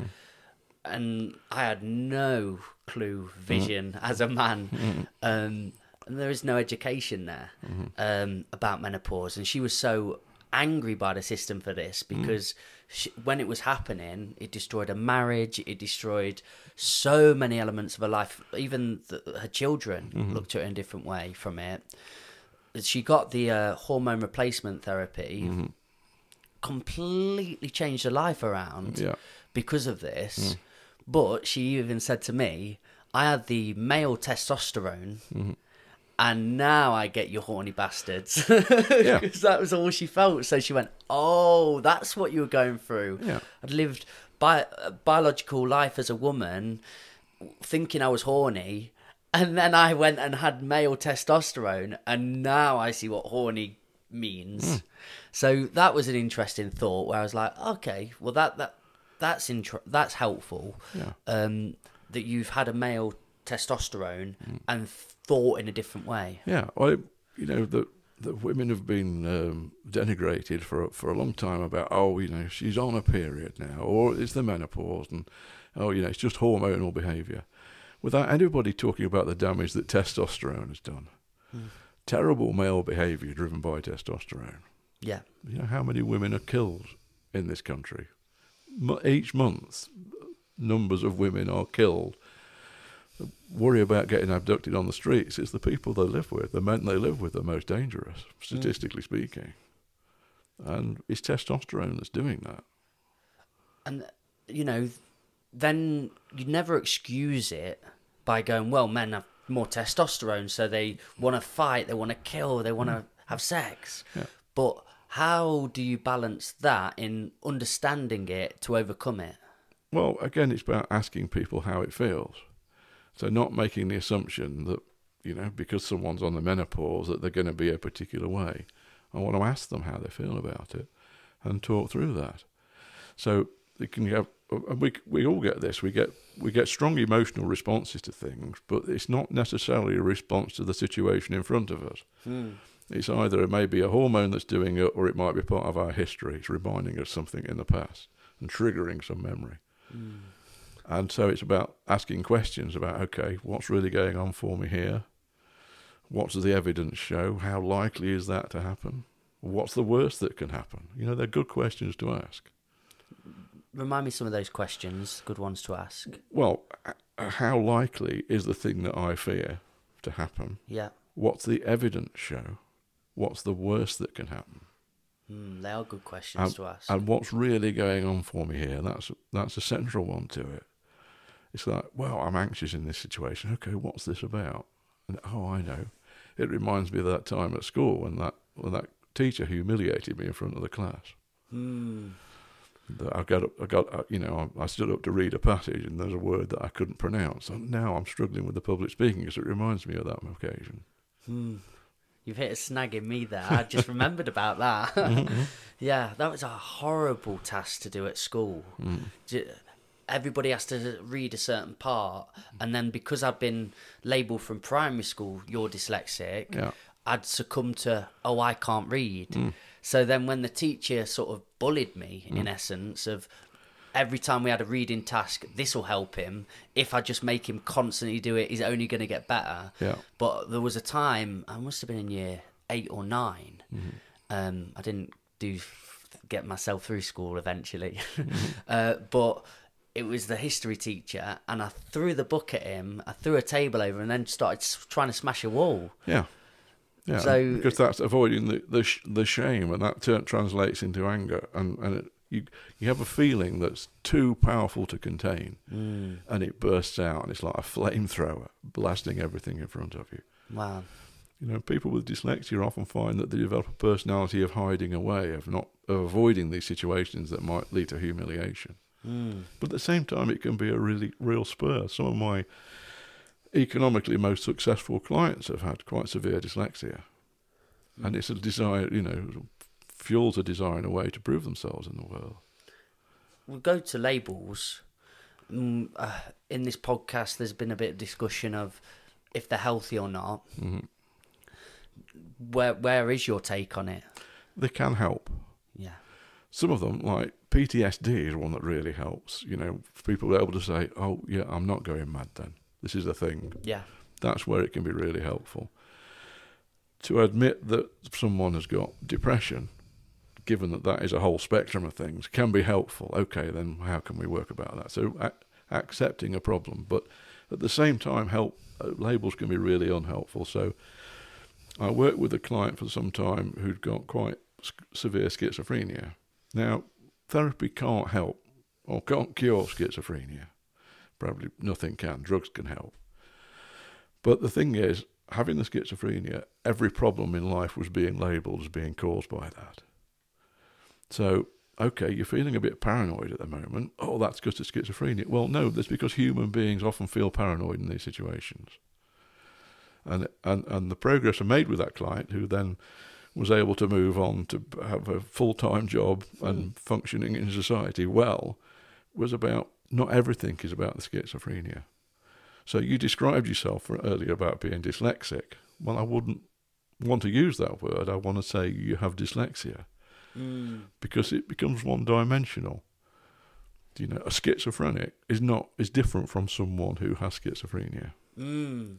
and I had no clue vision mm-hmm. as a man. Mm-hmm. Um, and there is no education there mm-hmm. um, about menopause. And she was so angry by the system for this mm. because she, when it was happening, it destroyed a marriage, it destroyed so many elements of her life. Even the, her children looked at her in a different way from it. She got the uh, hormone replacement therapy, completely changed her life around Yeah. because of this. Mm. But she even said to me, I had the male testosterone. Mm-hmm. And now I get your horny bastards. Yeah. Because that was all she felt. So she went, Oh, that's what you were going through. Yeah. I'd lived bi- uh, biological life as a woman, thinking I was horny. And then I went and had male testosterone. And now I see what horny means. Mm. So that was an interesting thought where I was like, okay, well, that, that that's intro- that's helpful. Yeah. Um, that you've had a male testosterone and thought in a different way. Yeah, well, you know the the women have been um, denigrated for for a long time about oh you know she's on a period now or it's the menopause and oh you know it's just hormonal behaviour, without anybody talking about the damage that testosterone has done. Terrible male behaviour driven by testosterone. Yeah. You know how many women are killed in this country? Each month, numbers of women are killed. Worry about getting abducted on the streets. It's the people they live with, the men they live with, are most dangerous, mm. statistically speaking. And it's testosterone that's doing that. and you know then you never excuse it by going well men have more testosterone so they want to fight they want to kill they want to mm. have sex Yeah. but how do you balance that in understanding it to overcome it Well, again, it's about asking people how it feels. So not making the assumption that, you know, because someone's on the menopause that they're going to be a particular way. I want to ask them how they feel about it and talk through that. So they can have, and we, we all get this, we get, we get strong emotional responses to things, but it's not necessarily a response to the situation in front of us. Hmm. It's either it may be a hormone that's doing it or it might be part of our history. It's reminding us something in the past and triggering some memory. Hmm. And so it's about asking questions about, okay, what's really going on for me here? What does the evidence show? How likely is that to happen? What's the worst that can happen? You know, they're good questions to ask. remind me some of those questions good ones to ask Well, uh, how likely is the thing that I fear to happen? yeah What's the evidence show? What's the worst that can happen? mm, they are good questions and, to ask and what's really going on for me here? That's that's a central one to it. It's like, well, I'm anxious in this situation. Okay, what's this about? And oh, I know. It reminds me of that time at school when that when that teacher humiliated me in front of the class. mm, I got up, I got uh, you know I, I stood up to read a passage and there's a word that I couldn't pronounce. And now I'm struggling with the public speaking because it reminds me of that occasion. mm. You've hit a snag in me there. I just remembered about that. Mm-hmm. Yeah that was a horrible task to do at school. Mm. J- everybody has to read a certain part and then because i'd been labelled from primary school you're dyslexic Yeah. i'd succumb to oh i can't read. Mm. So then when the teacher sort of bullied me in mm. essence of every time we had a reading task this will help him. If i just make him constantly do it he's only going to get better. Yeah. but there was a time i must have been in year eight or 9 um, i didn't do get myself through school eventually. Uh, but it was the history teacher and i threw the book at him i threw a table over and then started trying to smash a wall. Yeah. Yeah, So- because that's avoiding the the, sh- the shame, and that translates into anger, and and it, you you have a feeling that's too powerful to contain, mm. and it bursts out, and it's like a flamethrower blasting everything in front of you. wow You know, people with dyslexia often find that they develop a personality of hiding away, of not of avoiding these situations that might lead to humiliation. Mm. But at the same time, it can be a really real spur. Some of my economically most successful clients have had quite severe dyslexia, and mm. it's a desire, you know, fuels a desire in a way to prove themselves in the world. we'll go to labels. Mm, uh, in this podcast, there's been a bit of discussion of if they're healthy or not. Where where is your take on it? They can help. Yeah. some of them, like PTSD, is one that really helps. You know, for people be able to say, "Oh, yeah, I'm not going mad. Then this is the thing." Yeah. That's where it can be really helpful. To admit that someone has got depression, given that that is a whole spectrum of things, can be helpful. Okay, then how can we work about that? So a- accepting a problem, but at the same time, help uh, labels can be really unhelpful. So I worked with a client for some time who'd got quite severe schizophrenia. Now, therapy can't help or can't cure schizophrenia. Probably nothing can. Drugs can help. But the thing is, having the schizophrenia, every problem in life was being labelled as being caused by that. So, okay, you're feeling a bit paranoid at the moment. Oh, that's because of schizophrenia. Well, no, that's because human beings often feel paranoid in these situations. And, and, and the progress I made with that client, who then was able to move on to have a full time job and hmm. functioning in society well, was about not everything is about the schizophrenia. So you described yourself earlier about being dyslexic. Well, I wouldn't want to use that word. I want to say you have dyslexia Mm. because it becomes one dimensional. You know, a schizophrenic is not is different from someone who has schizophrenia. Mm.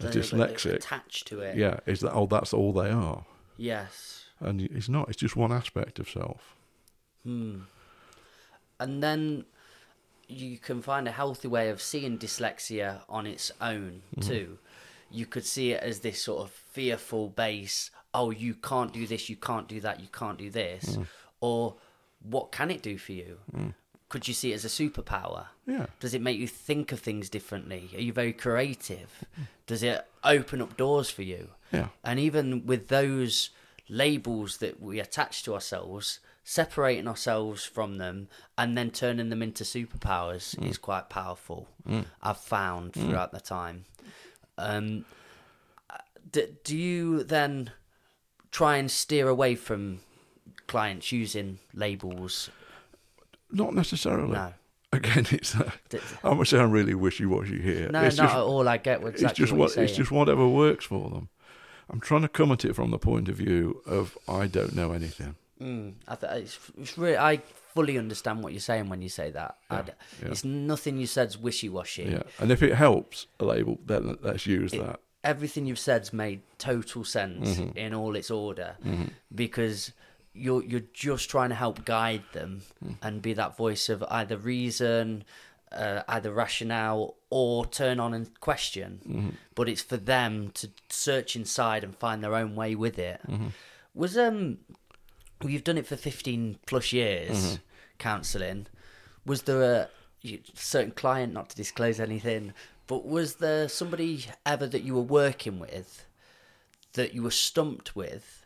A they're dyslexic, attached to it. yeah, is that oh that's all they are, Yes. and it's not. It's just one aspect of self. Hmm. And then you can find a healthy way of seeing dyslexia on its own too. You could see it as this sort of fearful base. Oh, you can't do this. You can't do that. You can't do this. Mm. Or what can it do for you? Mm. Could you see it as a superpower? Yeah. Does it make you think of things differently? Are you very creative? Does it open up doors for you? Yeah. And even with those labels that we attach to ourselves, separating ourselves from them and then turning them into superpowers mm. is quite powerful. I've found throughout the time. Um, do, do you then try and steer away from clients using labels? Not necessarily. No. Again, it's uh, D- I'm gonna sound really wishy-washy here. No, it's not just, at all. I get exactly it's just what, it's just whatever works for them. I'm trying to come at it from the point of view of I don't know anything. Mm, I th- it's, it's really, I fully understand what you're saying when you say that. D yeah. It's nothing you said's wishy washy. Yeah, and if it helps a label, then let's use that. Everything you've said's made total sense Mm-hmm. in all its order because you're you're just trying to help guide them Mm. and be that voice of either reason, uh, either rationale, or turn on and question. Mm-hmm. But it's for them to search inside and find their own way with it. Mm-hmm. Was um you've done it for 15 plus years Mm-hmm. counselling. Was there a you, certain client not to disclose anything but was there somebody ever that you were working with that you were stumped with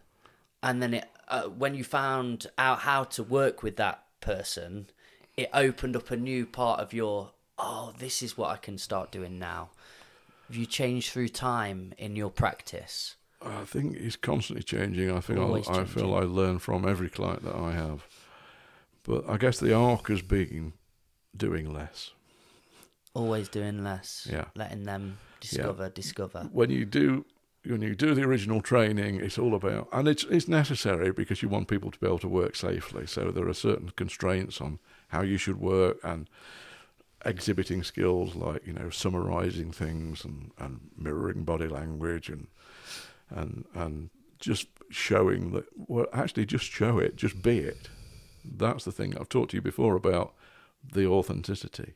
and then it uh, when you found out how to work with that person it opened up a new part of your oh this is what i can start doing now. Have you changed through time in your practice I think it's constantly changing. I think I, I feel. I learn from every client that I have. But I guess the arc has been doing less. always doing less Yeah. letting them discover discover When you do when you do the original training, it's all about, and it's it's necessary because you want people to be able to work safely. So there are certain constraints on how you should work and exhibiting skills like you know summarizing things and, and mirroring body language and and and just showing that well actually just show it just be it. That's the thing i've talked to you before about the authenticity.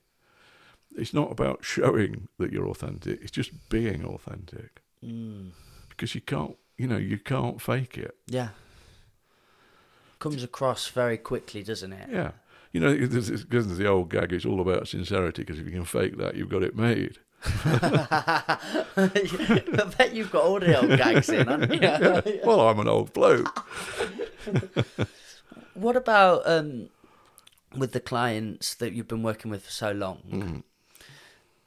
It's not about showing that you're authentic it's just being authentic. Mm. because you can't you know you can't fake it. Yeah. Comes across very quickly doesn't it? Yeah. You know there's, the old gag it's all about sincerity because if you can fake that you've got it made I bet you've got all the old gags in, haven't you? well i'm an old bloke What about um, with the clients that you've been working with for so long?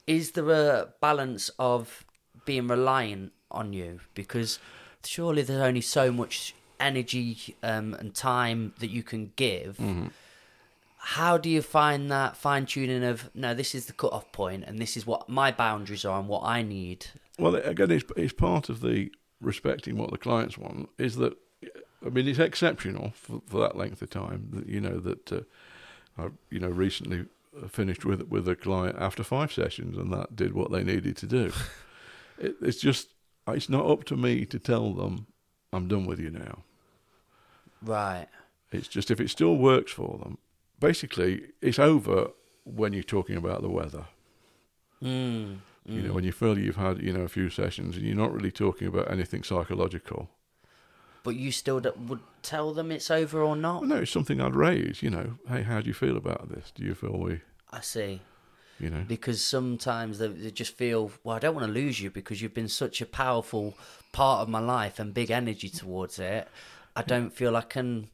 Is there a balance of being reliant on you? Because surely there's only so much energy um, and time that you can give. How do you find that fine tuning of no, this is the cut off point, and this is what my boundaries are and what I need? Well, again, it's, it's part of the respecting what the clients want is that I mean, it's exceptional for, for that length of time. That you know that uh, I, you know, recently finished with with a client after five sessions, and that did what they needed to do. it, it's just it's not up to me to tell them I'm done with you now. Right. It's just if it still works for them. Basically, it's over when you're talking about the weather. Mm. You know, when you feel you've had you know a few sessions and you're not really talking about anything psychological. But you still d- would tell them it's over or not? Well, no, it's something I'd raise. You know, hey, how do you feel about this? Do you feel we, I see. you know, Because sometimes they, they just feel, well, I don't want to lose you because you've been such a powerful part of my life and big energy towards it. I don't feel I can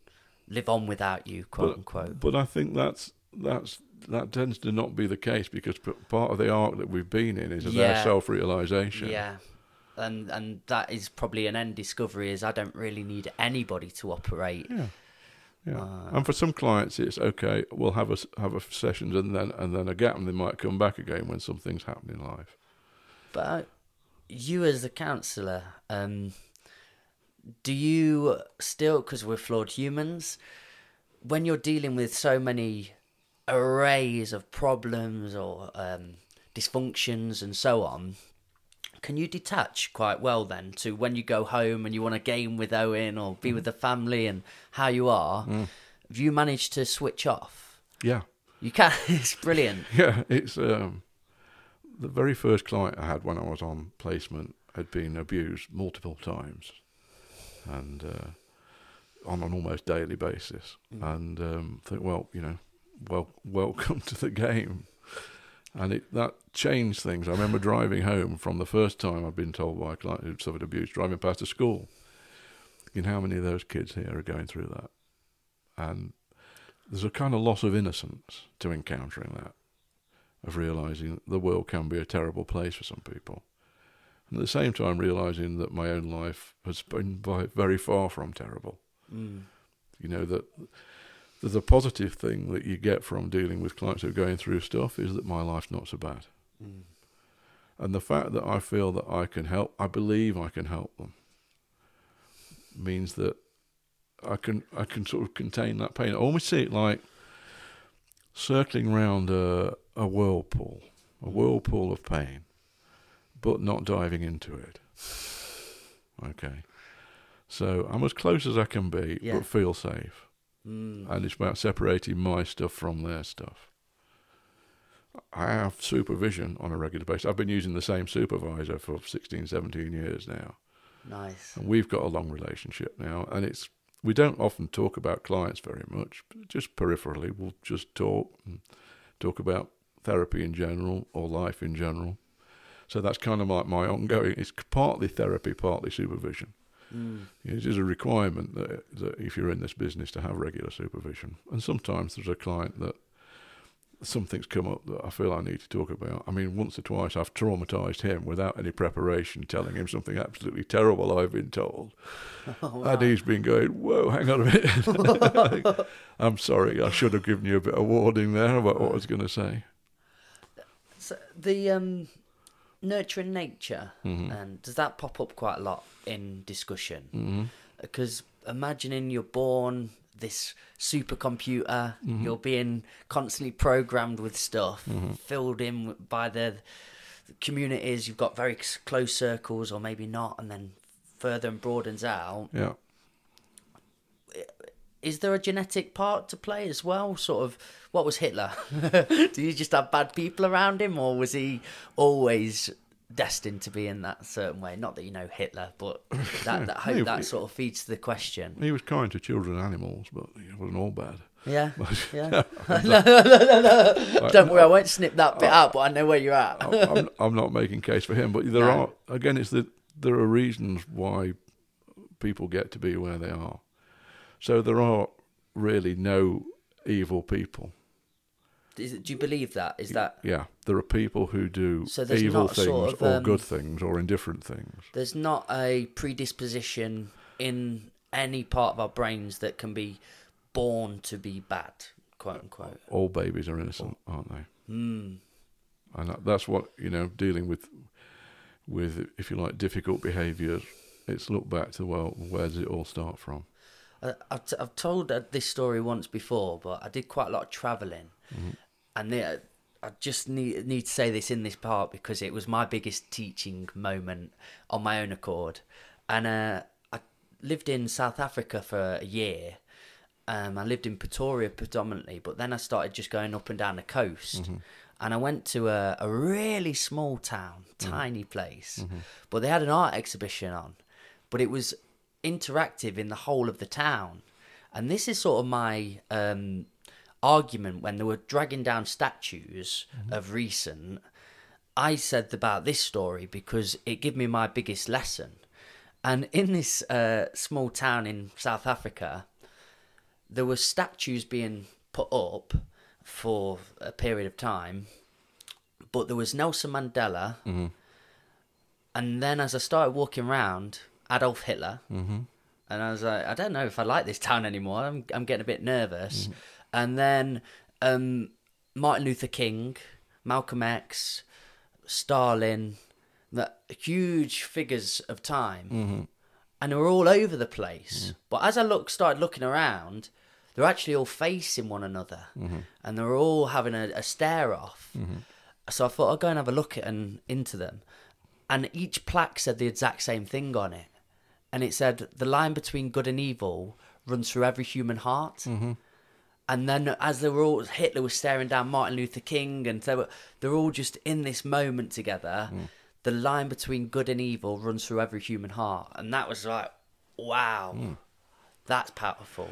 live on without you, quote unquote. But I think that's that's that tends to not be the case because part of the arc that we've been in is Yeah. their self-realization. Yeah. And and that is probably an end discovery is I don't really need anybody to operate. Yeah. Yeah. Uh, and for some clients, it's okay. We'll have a have a sessions and then and then a gap, and they might come back again when something's happened in life. But uh, you, as a counsellor, um, do you still, because we're flawed humans, when you're dealing with so many arrays of problems or um, dysfunctions and so on, can you detach quite well then to when you go home and you want to game with Owen or be with the family and how you are? Have you managed to switch off? Yeah. You can. it's brilliant. Yeah, it's um, the very first client I had when I was on placement had been abused multiple times, and uh, on an almost daily basis. And um, think, well, you know, well, welcome to the game. And it that changed things. I remember driving home from the first time I'd been told by a client who'd suffered abuse, driving past a school. You know how many of those kids here are going through that, and there's a kind of loss of innocence to encountering that, of realizing the world can be a terrible place for some people. And at the same time, realizing that my own life has been by, very far from terrible. Mm. You know, that there's a positive thing that you get from dealing with clients who are going through stuff is that my life's not so bad. Mm. And the fact that I feel that I can help, I believe I can help them, means that I can I can sort of contain that pain. I almost see it like circling round a, a whirlpool, a whirlpool of pain, but not diving into it. Okay. So I'm as close as I can be, Yeah. but feel safe. Mm. And it's about separating my stuff from their stuff. I have supervision on a regular basis. I've been using the same supervisor for 16, 17 years now. Nice. And we've got a long relationship now. And it's we don't often talk about clients very much, just peripherally. We'll just talk and talk about therapy in general or life in general. So that's kind of like my ongoing. It's partly therapy, partly supervision. Mm. It is a requirement that, that if you're in this business to have regular supervision. And sometimes there's a client that something's come up that I feel I need to talk about. I mean, once or twice I've traumatized him without any preparation, telling him something absolutely terrible I've been told. Oh, And he's been going, whoa, hang on a minute. I'm sorry, I should have given you a bit of warning there about what I was going to say. So the um, nurturing nature, Mm-hmm. and does that pop up quite a lot in discussion? hmm Because imagining you're born this supercomputer, Mm-hmm. you're being constantly programmed with stuff, Mm-hmm. filled in by the communities. You've got very close circles, or maybe not, and then further and broadens out. Yeah. Is there a genetic part to play as well? Sort of, what was Hitler? Did he just have bad people around him, or was he always destined to be in that certain way? Not that you know Hitler, but that, that hope that sort of feeds the question. He was kind to children and animals, but he wasn't all bad. Yeah, yeah. no, no, no, no. Don't worry, I won't snip that bit out, but I know where you're at. I'm, not making case for him, but there are again. It's that there are reasons why people get to be where they are. So there are really no evil people. Is do you believe that? Is that Yeah, there are people who do So evil things sort of, or um, good things or indifferent things. there's not a predisposition in any part of our brains that can be born to be bad, quote unquote. All babies are innocent, aren't they? Hmm. And that, that's what you know. Dealing with, with if you like, difficult behaviours. It's look back to well, where does it all start from? I, I've, t- I've told uh, this story once before, but I did quite a lot of traveling, and the, I just need need to say this in this part because it was my biggest teaching moment on my own accord, and uh, I lived in South Africa for a year. Um, I lived in Pretoria predominantly, but then I started just going up and down the coast. And I went to a, a really small town, tiny place, but they had an art exhibition on, but it was interactive in the whole of the town. And this is sort of my um, argument when they were dragging down statues of recent. I said about this story because it gave me my biggest lesson. And in this uh, small town in South Africa, there were statues being put up for a period of time, but there was Nelson Mandela, and then as I started walking around, Adolf Hitler, mm-hmm. and I was like, I don't know if I like this town anymore. I'm I'm getting a bit nervous, mm-hmm. and then um, Martin Luther King, Malcolm X, Stalin, the huge figures of time. Mm-hmm. And they were all over the place. Mm. But as I look, started looking around, they're actually all facing one another, and they're all having a, a stare off. So I thought I'd go and have a look at and into them, and each plaque said the exact same thing on it, and it said the line between good and evil runs through every human heart. Mm-hmm. And then, as they were all, Hitler was staring down Martin Luther King, and they were, they're all just in this moment together. The line between good and evil runs through every human heart, and that was like, wow, that's powerful.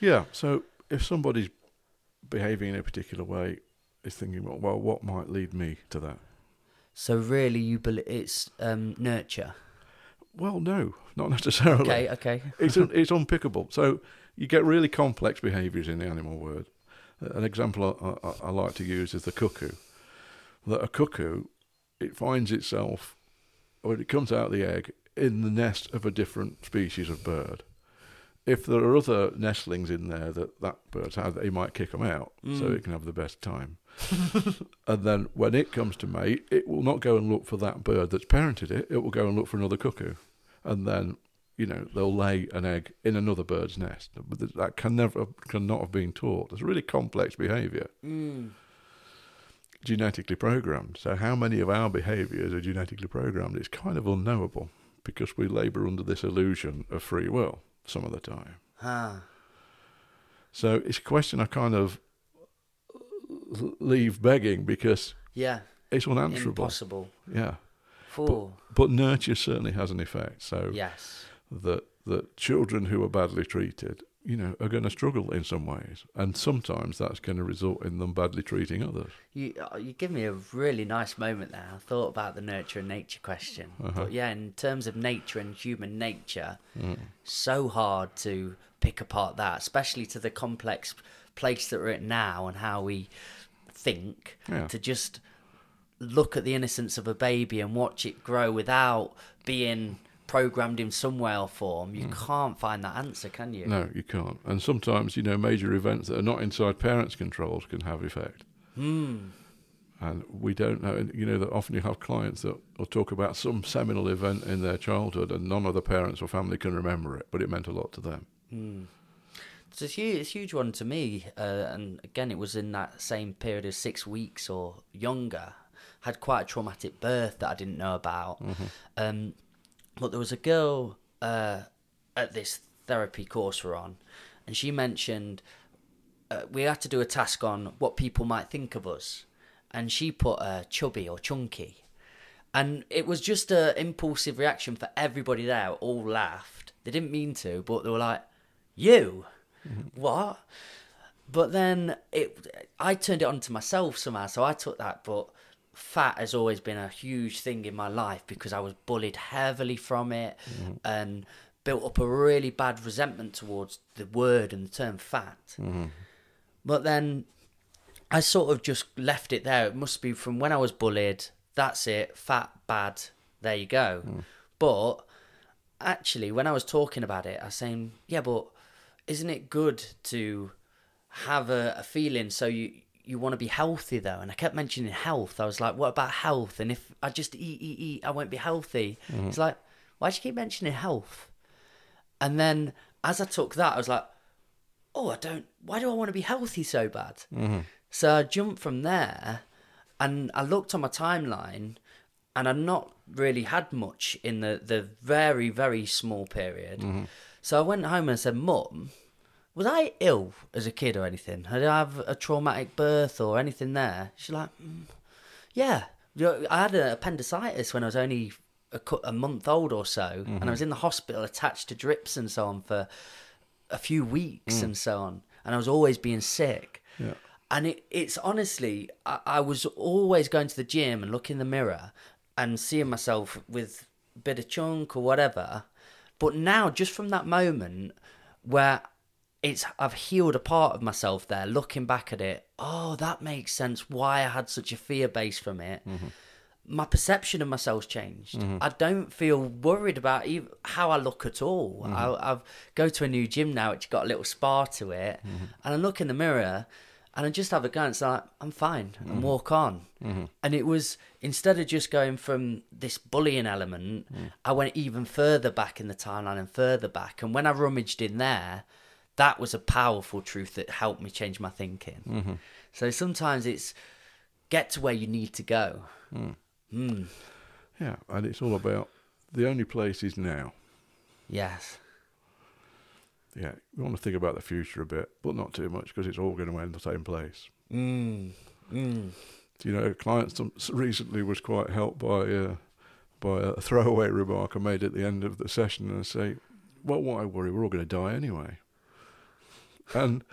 Yeah. So if somebody's behaving in a particular way, is thinking, well, well what might lead me to that? So really, you believe it's um, nurture? Well, no, not necessarily. Okay, okay. it's un, it's unpickable. So you get really complex behaviours in the animal world. An example I, I, I like to use is the cuckoo. That a cuckoo, it finds itself when it comes out of the egg in the nest of a different species of bird. If there are other nestlings in there that that bird's had, he might kick them out so mm. it can have the best time. and then when it comes to mate, it will not go and look for that bird that's parented it. It will go and look for another cuckoo, and then you know they'll lay an egg in another bird's nest. But that can never cannot have been taught. It's really complex behaviour, genetically programmed. So how many of our behaviours are genetically programmed? It's kind of unknowable because we labour under this illusion of free will some of the time. Ah, So it's a question I kind of leave begging because yeah, it's unanswerable. impossible. Yeah. Four. But nurture certainly has an effect. So Yes. that that children who are badly treated, you know, are going to struggle in some ways, and sometimes that's going to result in them badly treating others. You uh, you give me a really nice moment there. I thought about the nurture and nature question, but yeah, in terms of nature and human nature, so hard to pick apart that, especially to the complex place that we're at now and how we think. Yeah. To just look at the innocence of a baby and watch it grow without being programmed in some way or form, you can't find that answer, can you? No, you can't. And sometimes, you know, major events that are not inside parents' controls can have effect. Hmm. And we don't know. and, You know that often you have clients that will talk about some seminal event in their childhood, and none of the parents or family can remember it, but it meant a lot to them. It's a huge, it's a huge one to me, uh, and again, it was in that same period of six weeks or younger. Had quite a traumatic birth that I didn't know about. Um, but there was a girl uh, at this therapy course we're on, and she mentioned uh, we had to do a task on what people might think of us, and she put uh, chubby or chunky, and it was just a impulsive reaction for everybody there. All laughed. They didn't mean to, but they were like, "You, what?" But then it, I turned it on to myself somehow, so I took that. But fat has always been a huge thing in my life because I was bullied heavily from it mm-hmm. and built up a really bad resentment towards the word and the term fat. Mm-hmm. But then I sort of just left it there. It must be from when I was bullied. That's it. Fat, bad. There you go. Mm. But actually, when I was talking about it, I was saying, yeah, but isn't it good to have a, a feeling so you you want to be healthy though? And I kept mentioning health. I was like, what about health? And if I just eat, eat, eat, I won't be healthy. Mm-hmm. It's like, why do you keep mentioning health? And then as I took that, I was like, oh, I don't. Why do I want to be healthy so bad? Mm-hmm. So I jumped from there, and I looked on my timeline, and I'd not really had much in the the very very small period. Mm-hmm. So I went home and I said, Mum, was I ill as a kid or anything? Did I have a traumatic birth or anything there? She's like, "Mm, yeah. I had an appendicitis when I was only a, a month old or so, and I was in the hospital attached to drips and so on for a few weeks and so on, and I was always being sick. Yeah. And it, it's honestly, I, I was always going to the gym and looking in the mirror and seeing myself with a bit of chunk or whatever. But now, just from that moment where it's I've healed a part of myself there, looking back at it, oh, that makes sense why I had such a fear base from it. Mm-hmm. My perception of myself's changed. Mm-hmm. I don't feel worried about even how I look at all. Mm-hmm. I I've go to a new gym now, which got a little spa to it, and I look in the mirror and I just have a glance like I'm fine and walk on. And it was instead of just going from this bullying element, mm. I went even further back in the timeline and further back. And when I rummaged in there, that was a powerful truth that helped me change my thinking. So sometimes it's get to where you need to go. Yeah, and it's all about the only place is now. Yes. Yeah, we want to think about the future a bit, but not too much because it's all going to end the same place. Mm. Mm. You know, a client recently was quite helped by uh, by a throwaway remark I made at the end of the session, and I say, "Well, why worry? We're all going to die anyway." And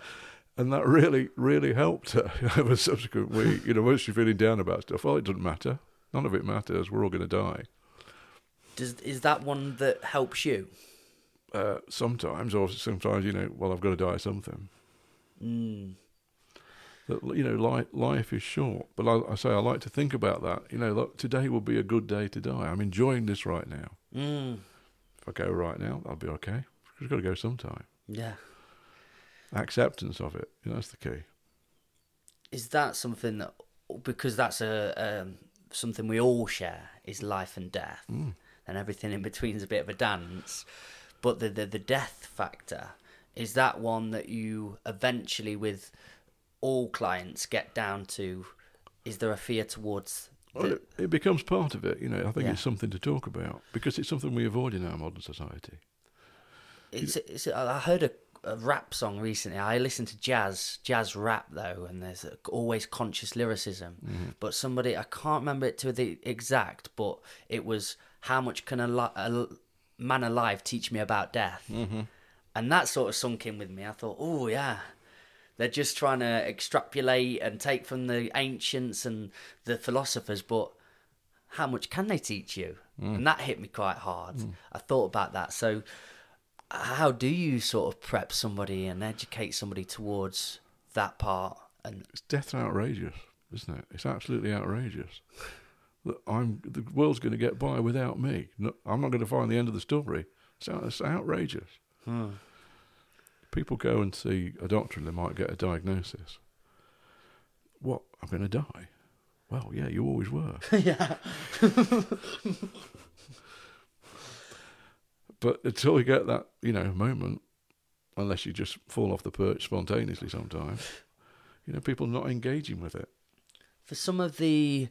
and that really really helped her over the subsequent week. You know, when she's feeling down about stuff, well, it doesn't matter. None of it matters. We're all going to die. Does is that one that helps you? Uh, sometimes, or sometimes, you know, well, I've got to die something. Mm. that you know life life is short but I, I say I like to think about that you know look, today will be a good day to die I'm enjoying this right now Mm. if I go right now I'll be okay I've got to go sometime Yeah. Acceptance of it you know, that's the key Is that something that because that's a um, something we all share is life and death, Mm. and everything in between is a bit of a dance. But the, the the death factor is that one that you eventually, with all clients, get down to. Is there a fear towards? well, it, it becomes part of it you know I think Yeah. it's something to talk about because it's something we avoid in our modern society it's, it's I heard a, a rap song recently. I listen to jazz, jazz rap though, and there's always conscious lyricism. Mm-hmm. But somebody I can't remember it to the exact, but it was how much can a, li- a man alive teach me about death, mm-hmm. and that sort of sunk in with me. I thought, oh yeah. They're just trying to extrapolate and take from the ancients and the philosophers, but how much can they teach you? Mm. And that hit me quite hard. Mm. I thought about that. So, how do you sort of prep somebody and educate somebody towards that part? And it's death outrageous isn't it it's absolutely outrageous that I'm the world's going to get by without me no, I'm not going to find the end of the story it's, it's outrageous hmm. people go and see a doctor and they might get a diagnosis. What? I'm going to die. Well, yeah, you always were. yeah, But until you get that, you know, moment, unless you just fall off the perch spontaneously sometimes, you know, people not engaging with it. for some of the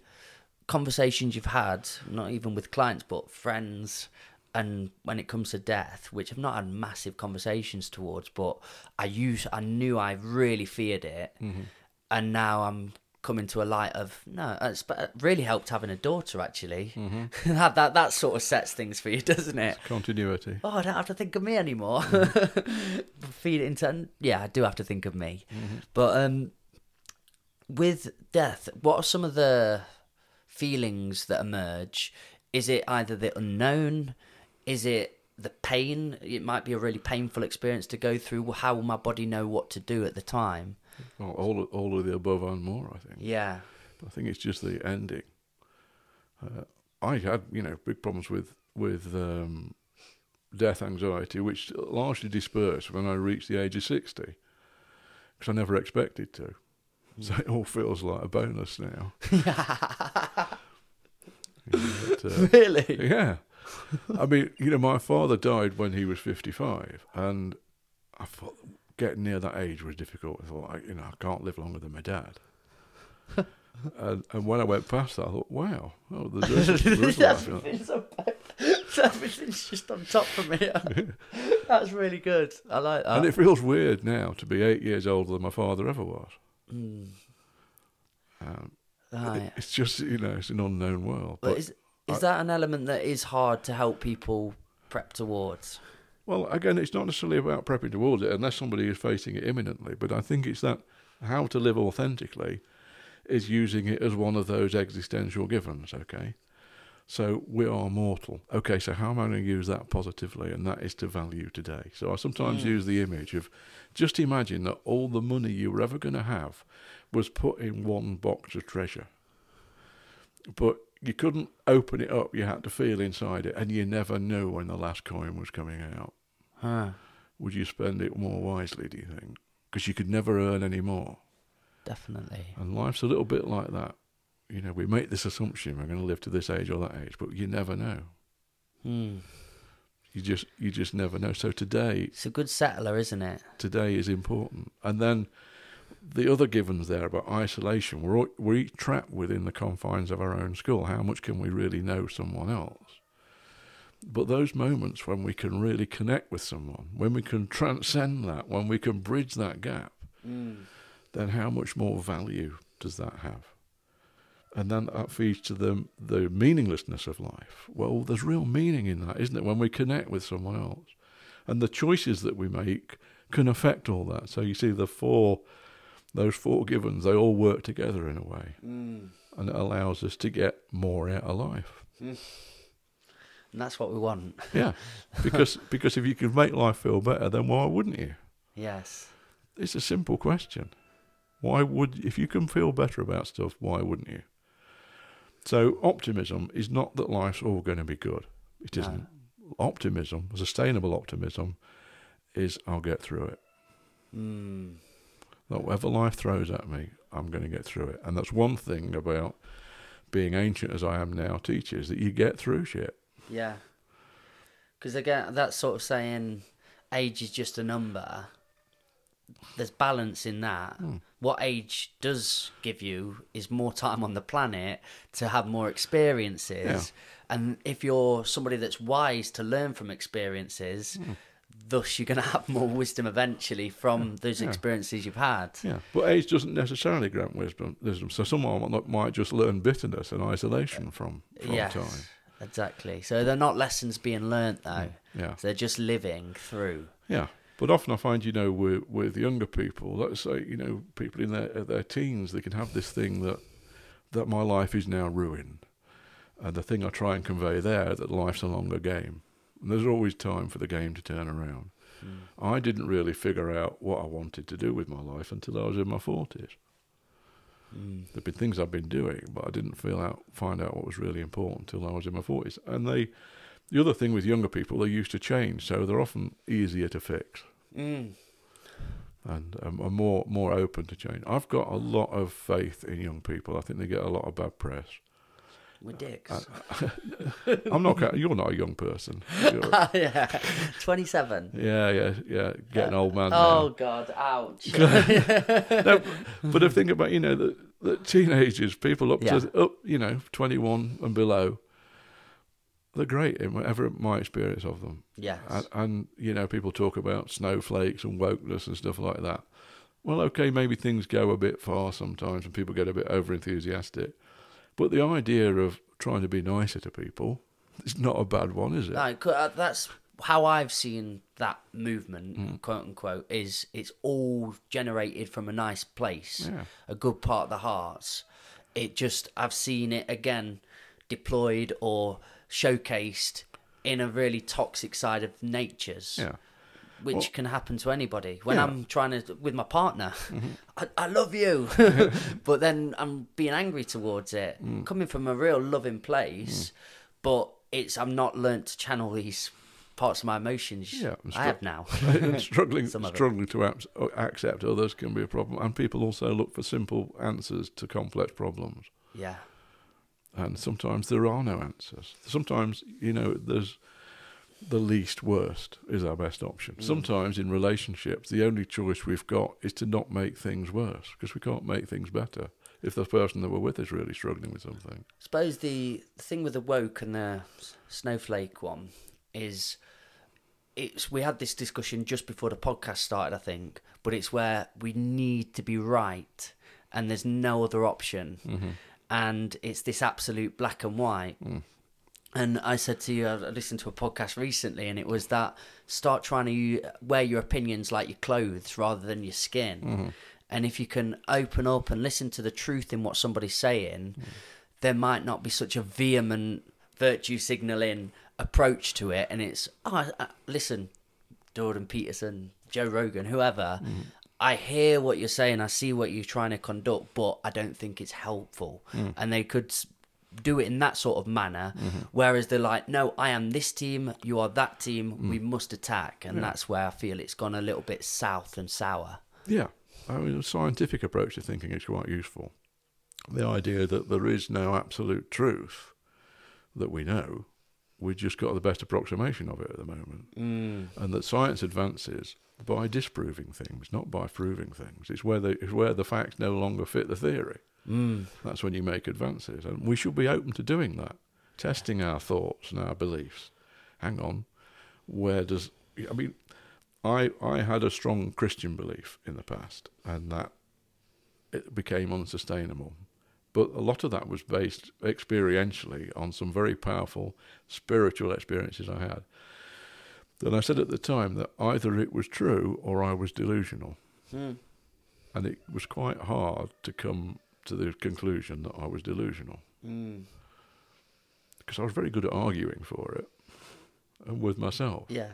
conversations you've had, not even with clients but friends, and when it comes to death, which I've not had massive conversations towards, but I use I knew I really feared it, mm-hmm. and now I'm coming to a light of no. It's really helped having a daughter actually. Mm-hmm. that that that sort of sets things for you, doesn't it? Continuity. oh, I don't have to think of me anymore. Mm-hmm. Feed it into yeah, I do have to think of me. Mm-hmm. But um, with death, what are some of the feelings that emerge? Is it either the unknown? Is it the pain? It might be a really painful experience to go through. How will my body know what to do at the time? Well, all, all of the above and more, I think. Yeah. I think it's just the ending. Uh, I had, you know, big problems with with um, death anxiety, which largely dispersed when I reached the age of sixty, because I never expected to. So it all feels like a bonus now. But, uh, Really? yeah. I mean, you know, my father died when he was 55, and I thought getting near that age was difficult. I thought, I, you know, I can't live longer than my dad. and, and when I went past that, I thought, wow, oh, there's, there's, there's life. Everything's, so bad. Everything's just on top from me. That's really good. I like that. And it feels weird now to be eight years older than my father ever was. Mm. Um, Right. It's just, you know, it's an unknown world. But But, is is that an element that is hard to help people prep towards? Well, again, it's not necessarily about prepping towards it unless somebody is facing it imminently. But I think it's that how to live authentically is using it as one of those existential givens, okay? So we are mortal. Okay, so how am I going to use that positively? And that is to value today. So I sometimes Mm. use the image of just imagine that all the money you were ever going to have was put in one box of treasure. But you couldn't open it up, you had to feel inside it, and you never knew when the last coin was coming out. Huh. Would you spend it more wisely, do you think? Because you could never earn any more. Definitely. And life's a little bit like that. You know, we make this assumption we're going to live to this age or that age, but you never know. Hmm. You just you just never know. So today It's a good settler, isn't it? today is important. And then the other givens there about isolation, we're all, we're each trapped within the confines of our own school. How much can we really know someone else? But those moments when we can really connect with someone, when we can transcend that, when we can bridge that gap, mm. then how much more value does that have? And then that feeds to the the meaninglessness of life. Well, there's real meaning in that, isn't it? When we connect with someone else, and the choices that we make can affect all that. So you see, the four, those four givens, they all work together in a way, Mm. and it allows us to get more out of life. And that's what we want. Yeah, because because if you can make life feel better, then why wouldn't you? Yes. It's a simple question. Why would if you can feel better about stuff, why wouldn't you? So optimism is not that life's all going to be good. It No. isn't. Optimism, sustainable optimism, is I'll get through it. Mm. That whatever life throws at me, I'm going to get through it. And that's one thing about being ancient as I am now teaches that you get through shit. Yeah. Because again, that sort of saying age is just a number. There's balance in that. Hmm. What age does give you is more time on the planet to have more experiences. Yeah. And if you're somebody that's wise to learn from experiences, Hmm. Thus you're going to have more wisdom eventually from those Yeah. experiences you've had. Yeah, but age doesn't necessarily grant wisdom. wisdom. So someone might- might just learn bitterness and isolation from, from yes, time. exactly. So they're not lessons being learnt though. Mm, yeah. So they're just living through. Yeah, but often I find, you know, with with younger people, let's say, you know, people in their their teens, they can have this thing that that my life is now ruined, and the thing I try and convey there that life's a longer game, and there's always time for the game to turn around. I didn't really figure out what I wanted to do with my life until I was in my forties. There've been things I've been doing, but I didn't feel out find out what was really important until I was in my forties. And they, the other thing with younger people, they're used to change, so they're often easier to fix Mm. and um, are more more open to change. I've got a lot of faith in young people. I think they get a lot of bad press. We're dicks. Uh, I'm not. You're not a young person. Yeah, twenty-seven. yeah, yeah, yeah. Getting old man Oh now. God! Ouch. no, but I think about you know the, the teenagers, people up Yeah. to up, you know, 21 and below. They're great in whatever my experience of them. yes. And, and you know, people talk about snowflakes and wokeness and stuff like that. Well, okay, maybe things go a bit far sometimes, and people get a bit over enthusiastic. But the idea of trying to be nicer to people is not a bad one, is it? No, uh, that's how I've seen that movement, Hmm. quote unquote. Is it's all generated from a nice place, Yeah. a good part of the hearts. It just I've seen it again deployed or showcased in a really toxic side of natures. Yeah. Which Well- can happen to anybody. When Yeah. Mm-hmm. I'm trying to with my partner, I, I love you, but then I'm being angry towards it, Mm. coming from a real loving place. But it's I'm not learnt to channel these parts of my emotions. Yeah, I'm I have now. and struggling struggling to ap- accept others can be a problem. And people also look for simple answers to complex problems. yeah, and sometimes there are no answers. Sometimes you know there's the least worst is our best option. Mm. Sometimes in relationships, the only choice we've got is to not make things worse because we can't make things better if the person that we're with is really struggling with something. suppose the thing with the woke and the snowflake one is it's we had this discussion just before the podcast started i think but it's where we need to be right and there's no other option. Mm-hmm. And it's this absolute black and white mm. And I said to you, I listened to a podcast recently, and it was that start trying to wear your opinions like your clothes rather than your skin. Mm-hmm. And if you can open up and listen to the truth in what somebody's saying, mm. there might not be such a vehement virtue signaling approach to it. And it's, oh, listen, Jordan Peterson, Joe Rogan, whoever. Mm-hmm. I hear what you're saying. I see what you're trying to conduct, but I don't think it's helpful. Mm. And they could do it in that sort of manner. Whereas they're like, no, I am this team, you are that team. We must attack, and that's where I feel it's gone a little bit south and sour. Yeah, I mean, a scientific approach to thinking is quite useful. The idea that there is no absolute truth that we know, we've just got the best approximation of it at the moment. Mm. And that science advances by disproving things, not by proving things. It's where the, it's where the facts no longer fit the theory. Mm. That's when you make advances. And we should be open to doing that, testing our thoughts and our beliefs. Hang on, where does. I mean, I, I had a strong Christian belief in the past, and that it became unsustainable. But a lot of that was based experientially on some very powerful spiritual experiences I had. Then I said at the time that either it was true or I was delusional. Mm. And it was quite hard to come to the conclusion that I was delusional Mm. because I was very good at arguing for it and with myself. Yeah.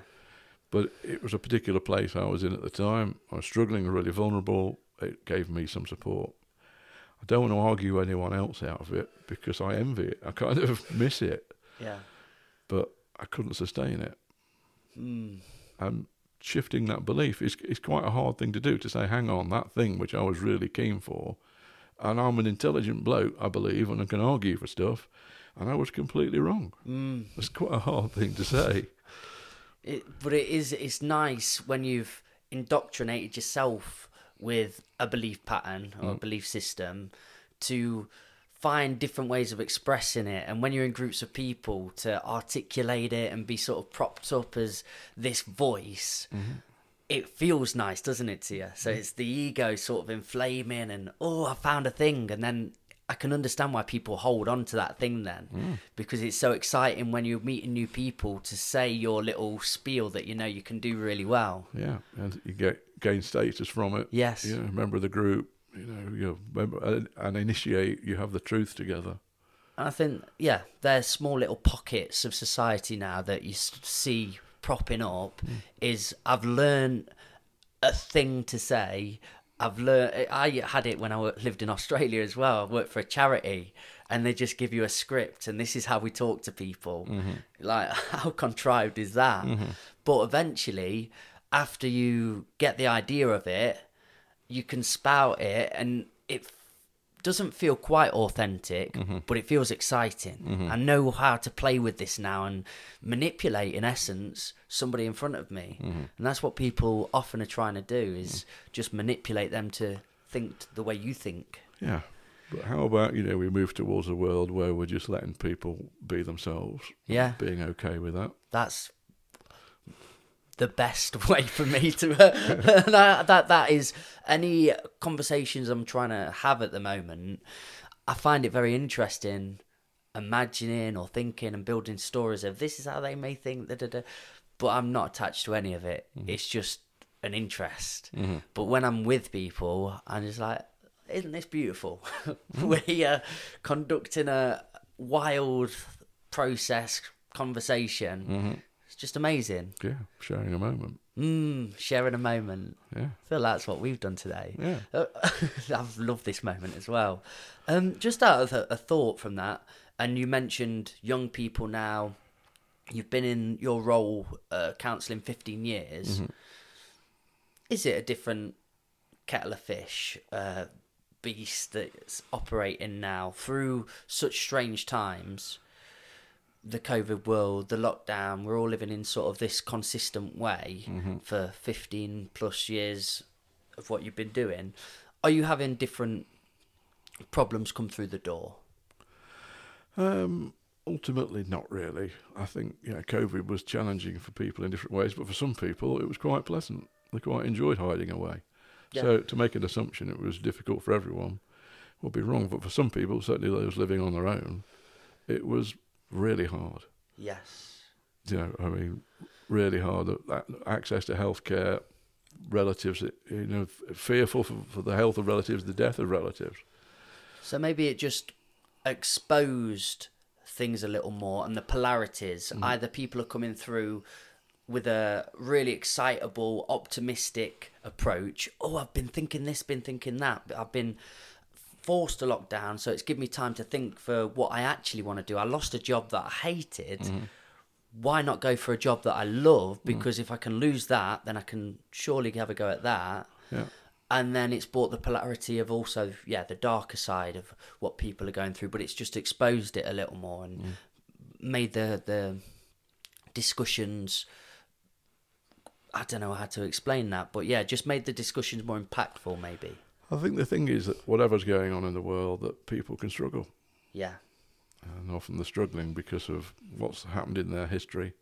But it was a particular place I was in at the time. I was struggling, really vulnerable. It gave me some support. I don't want to argue anyone else out of it because I envy it. I kind of miss it, Yeah. but I couldn't sustain it. Mm. And shifting that belief is is quite a hard thing to do. To say, hang on, that thing which I was really keen for, and I'm an intelligent bloke, I believe, and I can argue for stuff, and I was completely wrong. Mm. It's quite a hard thing to say. It, but it is it's nice when you've indoctrinated yourself with a belief pattern or a belief system to find different ways of expressing it and when you're in groups of people to articulate it and be sort of propped up as this voice it feels nice doesn't it to you so mm. it's the ego sort of inflaming and oh i found a thing and then i can understand why people hold on to that thing then mm. because it's so exciting when you're meeting new people to say your little spiel that you know you can do really well Yeah, and you get gain status from it. Yes. you know, member of the group. You know, you member and, and initiate. You have the truth together. And I think, yeah, there's small little pockets of society now that you see propping up. Mm. Is I've learned a thing to say. I've learned. I had it when I lived in Australia as well. I worked for a charity, and they just give you a script, and this is how we talk to people. Mm-hmm. Like, how contrived is that? Mm-hmm. But eventually, after you get the idea of it, you can spout it, and it doesn't feel quite authentic, mm-hmm. but it feels exciting. Mm-hmm. I know how to play with this now and manipulate, in essence, somebody in front of me. Mm-hmm. And that's what people often are trying to do is just manipulate them to think the way you think. Yeah, but how about you know we move towards a world where we're just letting people be themselves. Yeah. being okay with that. That's the best way for me to that, that that is any conversations I'm trying to have at the moment I find it very interesting imagining or thinking and building stories of this is how they may think da, da, da. but I'm not attached to any of it. Mm-hmm. It's just an interest. Mm-hmm. But when I'm with people I'm just like isn't this beautiful? Mm-hmm. We are conducting a wild process conversation it's just amazing Yeah, sharing a moment. mm, sharing a moment Yeah, I feel that's what we've done today. Yeah. Uh, I've loved this moment as well. Um, just out of a, a thought from that, and you mentioned young people now. You've been in your role uh, counselling 15 years. Mm-hmm. Is it a different kettle of fish, uh, beast that's operating now through such strange times? The COVID world, the lockdown, we're all living in sort of this consistent way Mm-hmm. for 15 plus years of what you've been doing. Are you having different problems come through the door? Um, ultimately, not really. I think you know, COVID was challenging for people in different ways, but for some people, it was quite pleasant. They quite enjoyed hiding away. So to make an assumption it was difficult for everyone would be wrong. But for some people, certainly those living on their own, it was really hard. Yes. You know, I mean, really hard. Uh, a- Access to healthcare, relatives, you know, fearful for, for the health of relatives, the death of relatives. So maybe it just exposed things a little more and the polarities. Mm-hmm. Either people are coming through with a really excitable, optimistic approach. Oh, I've been thinking this, been thinking that. But I've been forced to lock down, so it's given me time to think for what I actually want to do. I lost a job that I hated. Mm-hmm. Why not go for a job that I love? Mm. Because if I can lose that, then I can surely have a go at that Yeah. and then it's brought the polarity of also yeah the darker side of what people are going through but it's just exposed it a little more and mm. made the the discussions i don't know how to explain that but yeah just made the discussions more impactful maybe I think the thing is that whatever's going on in the world, that people can struggle. yeah and often they're struggling because of what's happened in their history.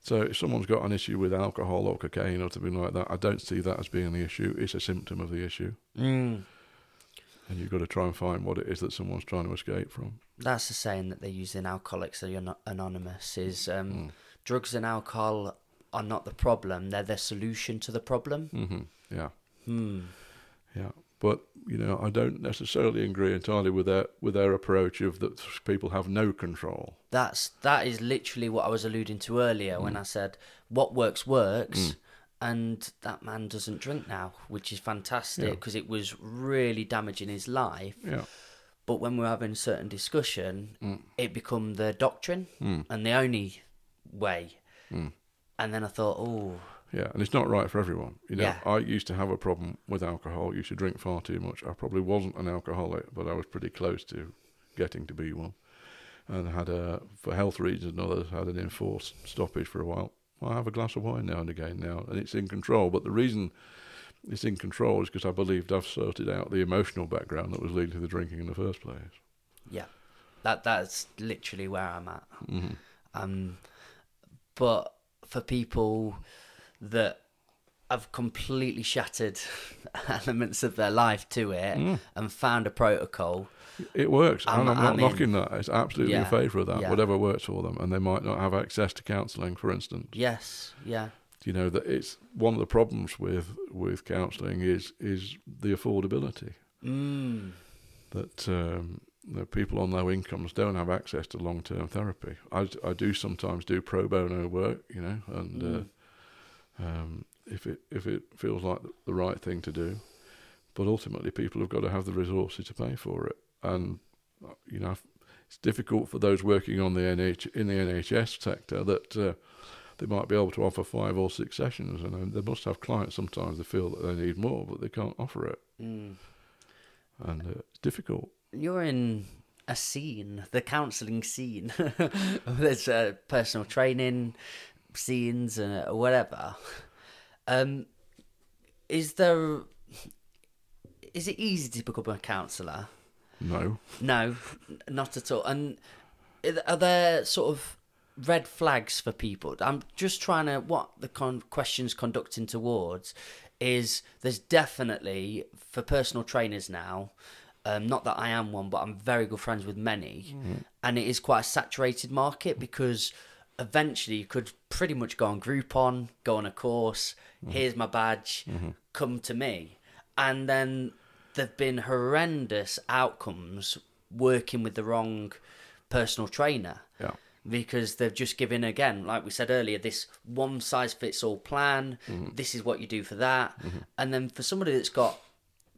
So if someone's got an issue with alcohol or cocaine or something like that, I don't see that as being the issue. It's a symptom of the issue, mm. and you've got to try and find what it is that someone's trying to escape from. that's the saying that they use in alcoholics anonymous is um, Mm. drugs and alcohol are not the problem they're the solution to the problem hmm Yeah, hmm. Yeah. But you know, I don't necessarily agree entirely with their with their approach of that people have no control. That's that is literally what I was alluding to earlier when mm. I said what works works, mm. and that man doesn't drink now, which is fantastic Yeah. because it was really damaging his life. Yeah, But when we're having a certain discussion, mm. it become the doctrine Mm. and the only way. And then I thought, oh, yeah, and it's not right for everyone. You know, Yeah. I used to have a problem with alcohol. I used to drink far too much. I probably wasn't an alcoholic, but I was pretty close to getting to be one. And had a, for health reasons and others, had an enforced stoppage for a while. I have a glass of wine now and again now, and it's in control. But the reason it's in control is because I believed I've sorted out the emotional background that was leading to the drinking in the first place. yeah, that that's literally where I'm at. hmm Um, but for people that have completely shattered elements of their life to it Mm. and found a protocol, It works, I'm- and I'm not I'm in. knocking that. It's absolutely in favour of that. yeah. Whatever works for them, and they might not have access to counselling, for instance. yes, yeah, you know that it's one of the problems with with counselling is is the affordability mm, that um, know, people on low incomes don't have access to long term therapy. I, I do sometimes do pro bono work, you know, and uh, um, if it if it feels like the right thing to do, but ultimately people have got to have the resources to pay for it, and uh, you know it's difficult for those working on the NH in the NHS sector that. Uh, they might be able to offer five or six sessions, and um, they must have clients sometimes they feel that they need more, but they can't offer it, mm. and uh, it's difficult. you're in a scene, the counselling scene. There's uh, personal training scenes and uh, whatever. Um, is there? Is it easy to become a counsellor? No, No, not at all. And are there sort of red flags for people? I'm just trying to what the con- questions conducting towards is there's definitely for personal trainers now. Um, not that I am one, but I'm very good friends with many, and it is quite a saturated market because eventually you could pretty much go on Groupon, go on a course. Mm-hmm. Here's my badge, mm-hmm. come to me, and then there've been horrendous outcomes working with the wrong personal trainer. Yeah, because they've just given again like we said earlier this one size fits all plan. Mm-hmm. this is what you do for that. Mm-hmm. And then for somebody that's got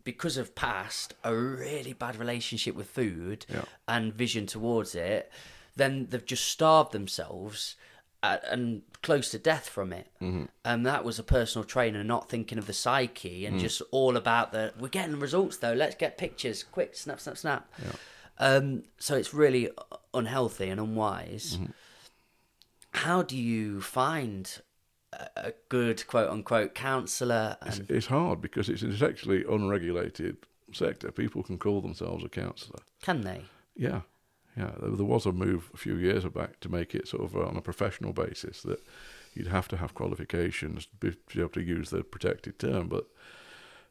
because of past a really bad relationship with food Yeah. and vision towards it then they've just starved themselves uh, and close to death from it Mm-hmm. and that was a personal trainer not thinking of the psyche Mm. and just all about the we're getting results though let's get pictures quick snap snap snap um, so it's really unhealthy and unwise, how do you find a, good quote unquote counsellor? It's, And it's hard because it's an actually unregulated sector. People can call themselves a counsellor. can they? Yeah, yeah. There, was a move a few years back to make it sort of uh, on a professional basis that you'd have to have qualifications to be, able to use the protected term, but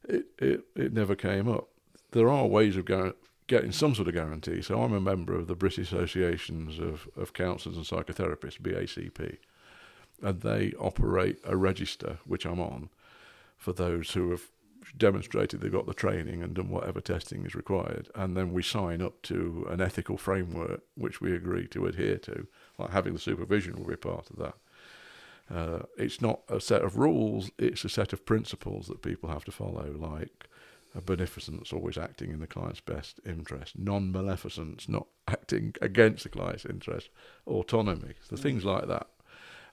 it, it, it never came up. There are ways of getting some sort of guarantee. So I'm a member of the British Associations of, of Counsellors and Psychotherapists, BACP, and they operate a register, which I'm on, for those who have demonstrated they've got the training and done whatever testing is required. And then we sign up to an ethical framework which we agree to adhere to, like having the supervision will be part of that. Uh, it's not a set of rules, it's a set of principles that people have to follow, like a beneficence, always acting in the client's best interest, non maleficence, not acting against the client's interest, autonomy, so things like that.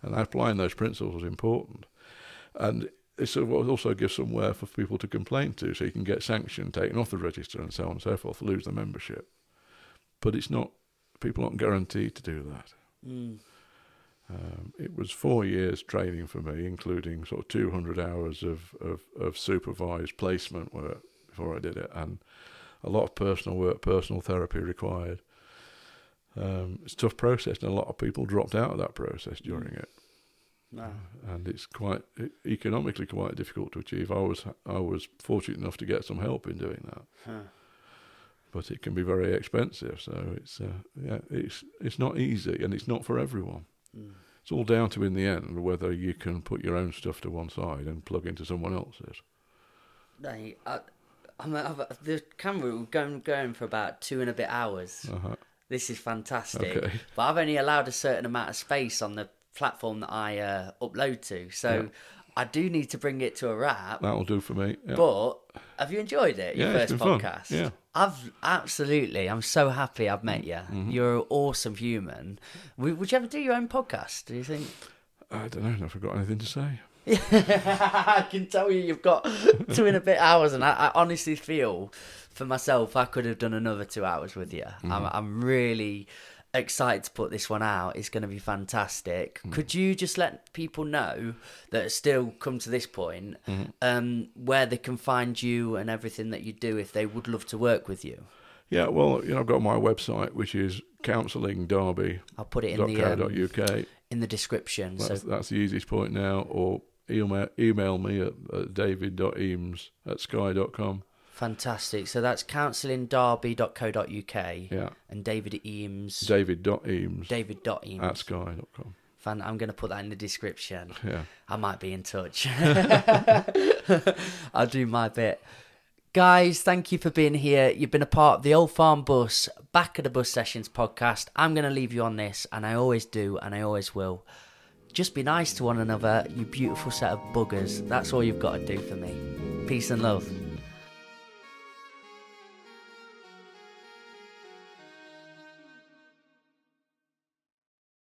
And applying those principles is important. And it also gives somewhere for people to complain to, so you can get sanctioned, taken off the register, and so on and so forth, lose the membership. But it's not, people aren't guaranteed to do that. Mm. Um, it was four years training for me, including sort of 200 hours of, of, of supervised placement work before I did it, and a lot of personal work, personal therapy required. Um, it's a tough process, and a lot of people dropped out of that process during it, Wow. and it's quite economically quite difficult to achieve. I was I was fortunate enough to get some help in doing that, Huh. but it can be very expensive. So it's uh, yeah, it's it's not easy, and it's not for everyone. Mm. It's all down to in the end whether you can put your own stuff to one side and plug into someone else's. They, I, I'm, I've, the camera we're going going for about two and a bit hours. Uh-huh. This is fantastic. Okay. But I've only allowed a certain amount of space on the platform that I uh, upload to, so Yeah. I do need to bring it to a wrap. That'll do for me. Yeah. But have you enjoyed it? Your Yeah, first been fun. podcast. Yeah. I've absolutely. I'm so happy I've met you. Mm-hmm. You're an awesome human. Would, would you ever do your own podcast? Do you think? I don't know. I've got anything to say. I can tell you, you've got two and a bit hours, and I, I honestly feel, for myself, I could have done another two hours with you. I'm, I'm really excited to put this one out. It's going to be fantastic. Could you just let people know that still come to this point, um, where they can find you and everything that you do if they would love to work with you? Yeah, well, you know, I've got my website, which is counsellingderby.co.uk. I'll put it in the um, in the description. That's, so that's the easiest point now. Or email, email me at, at david.eames at sky.com. fantastic. So that's counsellingderby.co.uk Yeah, and David Eames. david.eames David.eames. at sky.com. Fan, I'm going to put that in the description. Yeah. I might be in touch. I'll do my bit. Guys, thank you for being here. You've been a part of the Old Farm Bus, Back of the Bus Sessions podcast. I'm going to leave you on this, and I always do, and I always will. Just be nice to one another, you beautiful set of buggers. That's all you've got to do for me. Peace and love.